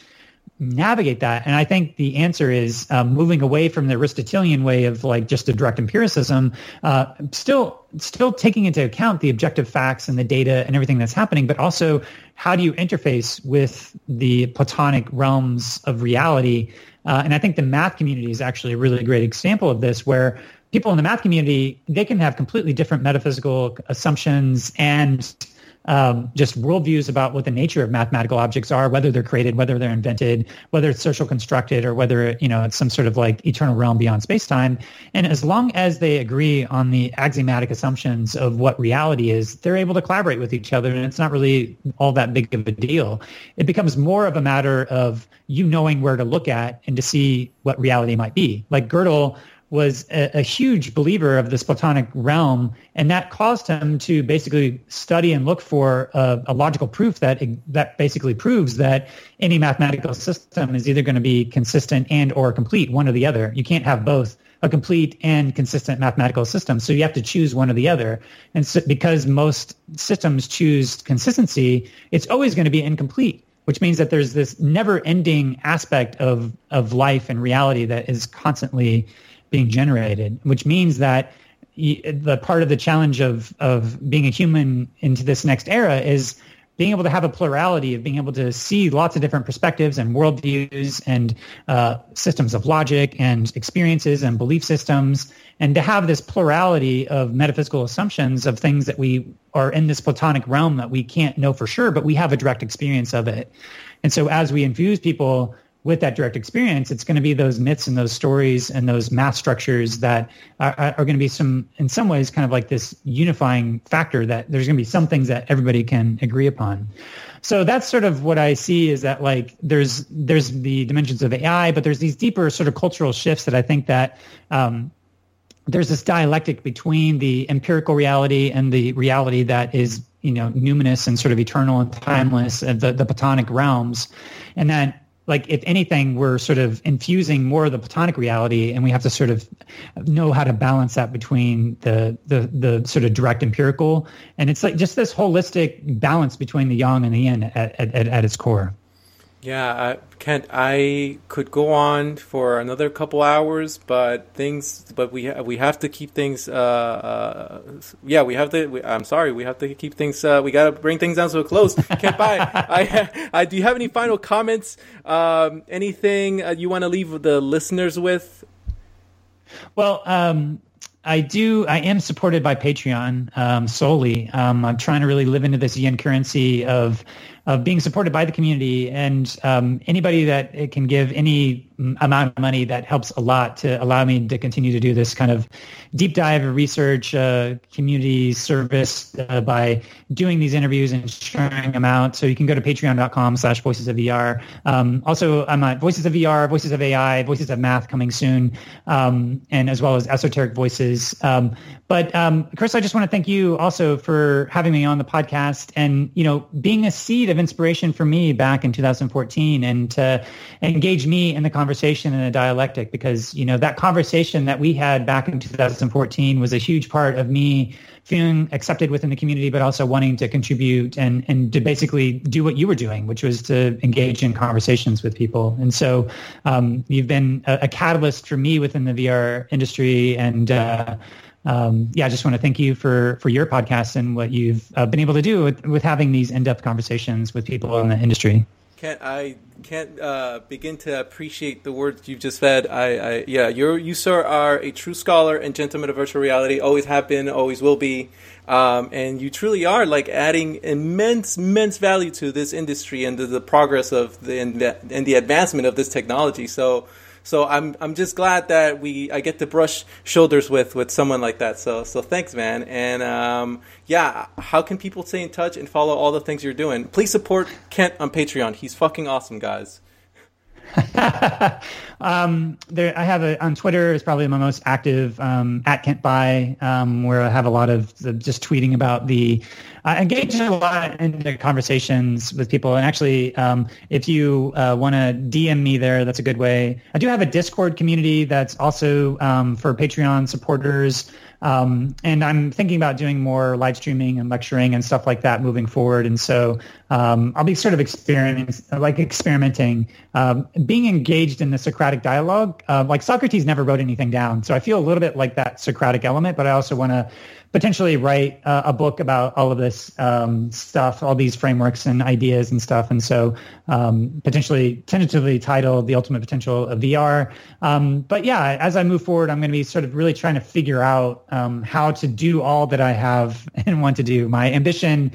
navigate that. And i think the answer is um, moving away from the aristotelian way of like just a direct empiricism uh, still still taking into account the objective facts and the data and everything that's happening but also how do you interface with the platonic realms of reality? Uh, and I think the math community is actually a really great example of this, where people in the math community they can have completely different metaphysical assumptions and um, just worldviews about what the nature of mathematical objects are, whether they're created, whether they're invented, whether it's social constructed, or whether you know it's some sort of like eternal realm beyond space-time. And as long as they agree on the axiomatic assumptions of what reality is, they're able to collaborate with each other, and it's not really all that big of a deal. It becomes more of a matter of you knowing where to look at and to see what reality might be. Like Gödel was a, a, huge believer of this Platonic realm, and that caused him to basically study and look for a, a, logical proof that that basically proves that any mathematical system is either going to be consistent and or complete, one or the other. You can't have both a complete and consistent mathematical system, so you have to choose one or the other. And so, because most systems choose consistency, it's always going to be incomplete which means that there's this never-ending aspect of of life and reality that is constantly being generated, which means that the part of the challenge of of being a human into this next era is being able to have a plurality of being able to see lots of different perspectives and worldviews and uh, systems of logic and experiences and belief systems, and to have this plurality of metaphysical assumptions of things that we are in this platonic realm that we can't know for sure, but we have a direct experience of it. And so as we infuse people with that direct experience, it's going to be those myths and those stories and those math structures that are, are, going to be some, in some ways, kind of like this unifying factor that there's going to be some things that everybody can agree upon. So that's sort of what I see is that like there's there's the dimensions of AI, but there's these deeper sort of cultural shifts that I think that um, there's this dialectic between the empirical reality and the reality that is you know numinous and sort of eternal and timeless, the the Platonic realms, and that like if anything we're sort of infusing more of the platonic reality and we have to sort of know how to balance that between the the the sort of direct empirical. And it's like just this holistic balance between the yang and the yin at at, at its core
yeah, I Kent, I could go on for another couple hours, but things, but we we have to keep things. Uh, uh, yeah, we have to. We, I'm sorry, we have to keep things. Uh, we got to bring things down to a close. Kent Bye. I, I, do you have any final comments? Um, anything uh, you want to leave the listeners with?
Well, um, I do. I am supported by Patreon um, solely. Um, I'm trying to really live into this yin currency of of being supported by the community and um, anybody that can give any amount of money that helps a lot to allow me to continue to do this kind of deep dive research uh, community service uh, by doing these interviews and sharing them out. So you can go to patreon.com slash voices of vr um, also i'm at voices of vr voices of ai voices of math coming soon um, and as well as esoteric voices. Um, but um, chris i just want to thank you also for having me on the podcast and you know being a seed of inspiration for me back in 2014 and to engage me in the conversation in a dialectic because, you know, that conversation that we had back in 2014 was a huge part of me feeling accepted within the community, but also wanting to contribute and, and to basically do what you were doing, which was to engage in conversations with people. And so um, you've been a, a, catalyst for me within the VR industry and, uh, um, yeah, I just want to thank you for for your podcast and what you've uh, been able to do with, with having these in depth conversations with people in the industry.
Can't I can't uh, begin to appreciate the words you've just said. I, I yeah, you you sir are a true scholar and gentleman of virtual reality. Always have been, always will be, um, and you truly are like adding immense immense value to this industry and to the progress of the and the, and the advancement of this technology. So so I'm I'm just glad that we I get to brush shoulders with with someone like that. So so thanks, man. And um, yeah, how can people stay in touch and follow all the things you're doing? Please support Kent on Patreon. He's fucking awesome, guys.
um, there, I have a on Twitter is probably my most active um, at Kent Bye, um, where I have a lot of the, just tweeting about the. I engage a lot in conversations with people, and actually, um, if you uh, want to DM me there, that's a good way. I do have a Discord community that's also um, for Patreon supporters. Um, and I'm thinking about doing more live streaming and lecturing and stuff like that moving forward. And so um, I'll be sort of experimenting, like experimenting, um, being engaged in the Socratic dialogue. Uh, like Socrates never wrote anything down, so I feel a little bit like that Socratic element. But I also want to potentially write uh, a book about all of this um, stuff, all these frameworks and ideas and stuff. And so um, potentially tentatively titled The Ultimate Potential of VR. Um, but yeah, as I move forward, I'm going to be sort of really trying to figure out um, how to do all that I have and want to do. My ambition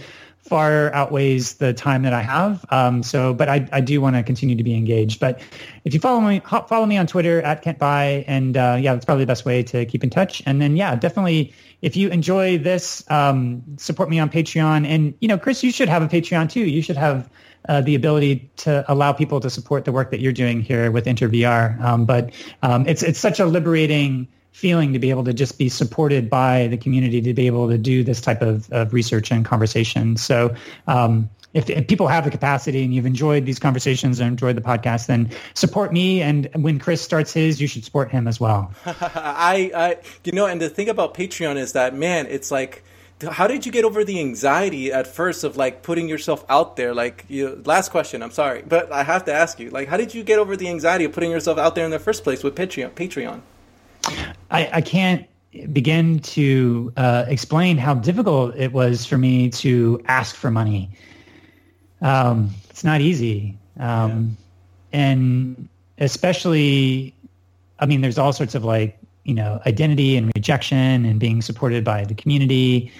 far outweighs the time that I have. Um, so, but I, I do want to continue to be engaged. But if you follow me, follow me on Twitter at Kent Bye, and uh, yeah, that's probably the best way to keep in touch. And then yeah, definitely if you enjoy this, um, support me on Patreon. And, you know, Chris, you should have a Patreon too. You should have uh, the ability to allow people to support the work that you're doing here with InterVR. Um, but um, it's, it's such a liberating feeling to be able to just be supported by the community to be able to do this type of, of research and conversation. So um, if, if, people have the capacity and you've enjoyed these conversations and enjoyed the podcast, then support me. And when Chris starts his, you should support him as well.
I, I, you know, and the thing about Patreon is that, man, it's like, how did you get over the anxiety at first of like putting yourself out there? Like, you, last question, I'm sorry, but I have to ask you, like, how did you get over the anxiety of putting yourself out there in the first place with Patreon? Patreon?
I, I can't begin to uh, explain how difficult it was for me to ask for money um, it's not easy. Um, yeah. And especially, I mean, there's all sorts of like, you know, identity and rejection and being supported by the community.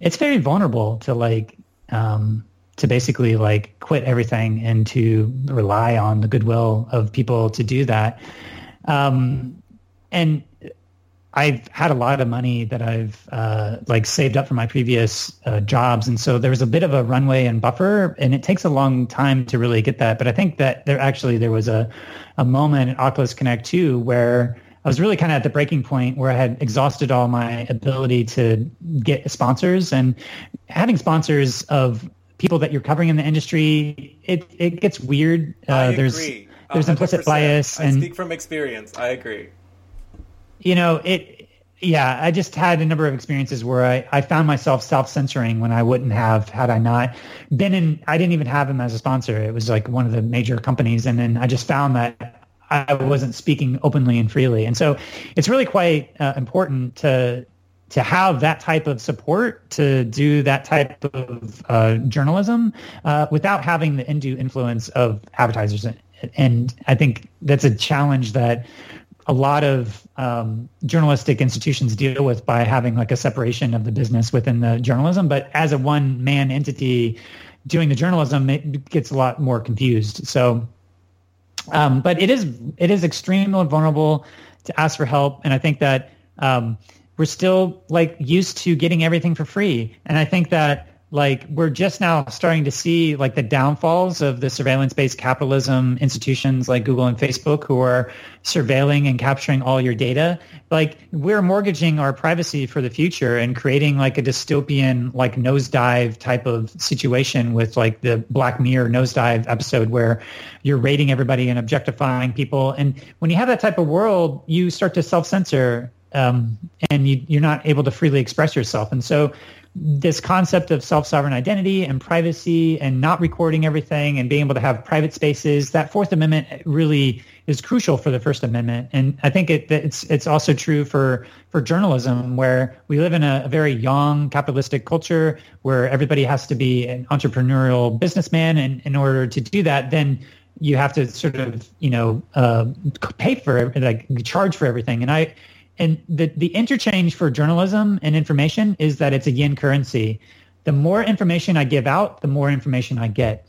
It's very vulnerable to like, um, to basically like quit everything and to rely on the goodwill of people to do that. Um, and I've had a lot of money that I've uh, like saved up from my previous uh, jobs, and so there was a bit of a runway and buffer, and it takes a long time to really get that. But I think that there actually there was a a moment at Oculus Connect 2 where I was really kind of at the breaking point where I had exhausted all my ability to get sponsors, and having sponsors of people that you're covering in the industry, it it gets weird.
Uh,
there's there's implicit bias,
and I speak from experience. I agree
you know, it, yeah, I just had a number of experiences where I, I found myself self-censoring when I wouldn't have had I not been in, I didn't even have him as a sponsor. It was like one of the major companies. And then I just found that I wasn't speaking openly and freely. And so it's really quite uh, important to, to have that type of support to do that type of uh, journalism uh, without having the undue influence of advertisers. And I think that's a challenge that a lot of um, journalistic institutions deal with by having like a separation of the business within the journalism. But as a one man entity doing the journalism, it gets a lot more confused. So, um, but it is it is extremely vulnerable to ask for help, and I think that um, we're still like used to getting everything for free, and I think that like we're just now starting to see like the downfalls of the surveillance-based capitalism institutions like Google and Facebook who are surveilling and capturing all your data. Like we're mortgaging our privacy for the future and creating like a dystopian like nosedive type of situation with like the Black Mirror nosedive episode where you're rating everybody and objectifying people. And when you have that type of world, you start to self-censor um, and you, are not able to freely express yourself. And so this concept of self-sovereign identity and privacy and not recording everything and being able to have private spaces, that Fourth Amendment really is crucial for the First Amendment. And I think it, it's it's also true for for journalism, where we live in a, a, very yang capitalistic culture where everybody has to be an entrepreneurial businessman, and in order to do that, then you have to sort of you know uh, pay for like charge for everything. And I and the, the interchange for journalism and information is that it's a yin currency. The more information I give out, the more information I get.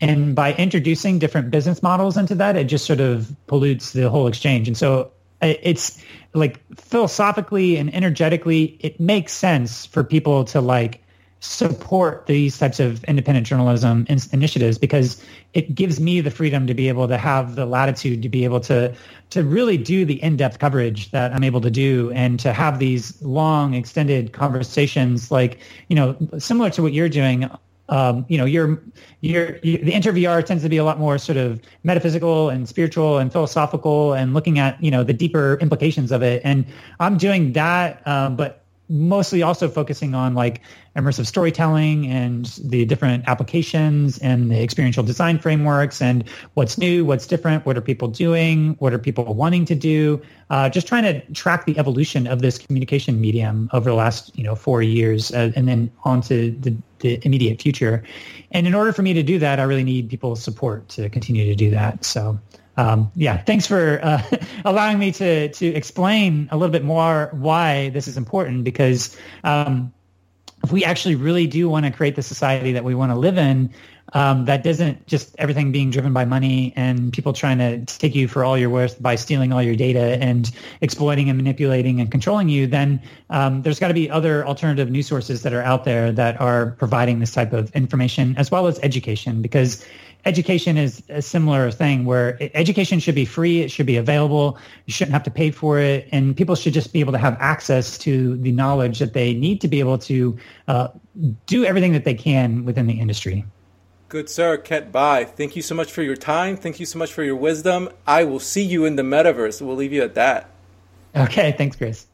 And by introducing different business models into that, it just sort of pollutes the whole exchange. And so uh, it's like philosophically and energetically, it makes sense for people to like support these types of independent journalism in- initiatives because it gives me the freedom to be able to have the latitude to be able to to really do the in-depth coverage that I'm able to do and to have these long extended conversations like you know similar to what you're doing um, you know, your your the InterVR tends to be a lot more sort of metaphysical and spiritual and philosophical and looking at you know the deeper implications of it. And I'm doing that, um, but mostly also focusing on like immersive storytelling and the different applications and the experiential design frameworks and what's new, what's different, what are people doing, what are people wanting to do, uh, just trying to track the evolution of this communication medium over the last you know four years uh, and then on to the, the immediate future. And in order for me to do that, I really need people's support to continue to do that. So um, yeah, thanks for uh, allowing me to to explain a little bit more why this is important. Because um, if we actually really do want to create the society that we want to live in, um, that doesn't just everything being driven by money and people trying to take you for all your worth by stealing all your data and exploiting and manipulating and controlling you, then um, there's got to be other alternative news sources that are out there that are providing this type of information as well as education because education is a similar thing where education should be free, it should be available, you shouldn't have to pay for it, and people should just be able to have access to the knowledge that they need to be able to uh, do everything that they can within the industry.
Good sir, Kent Bye. Thank you so much for your time. Thank you so much for your wisdom. I will see you in the metaverse. We'll leave you at that.
Okay, thanks, Chris.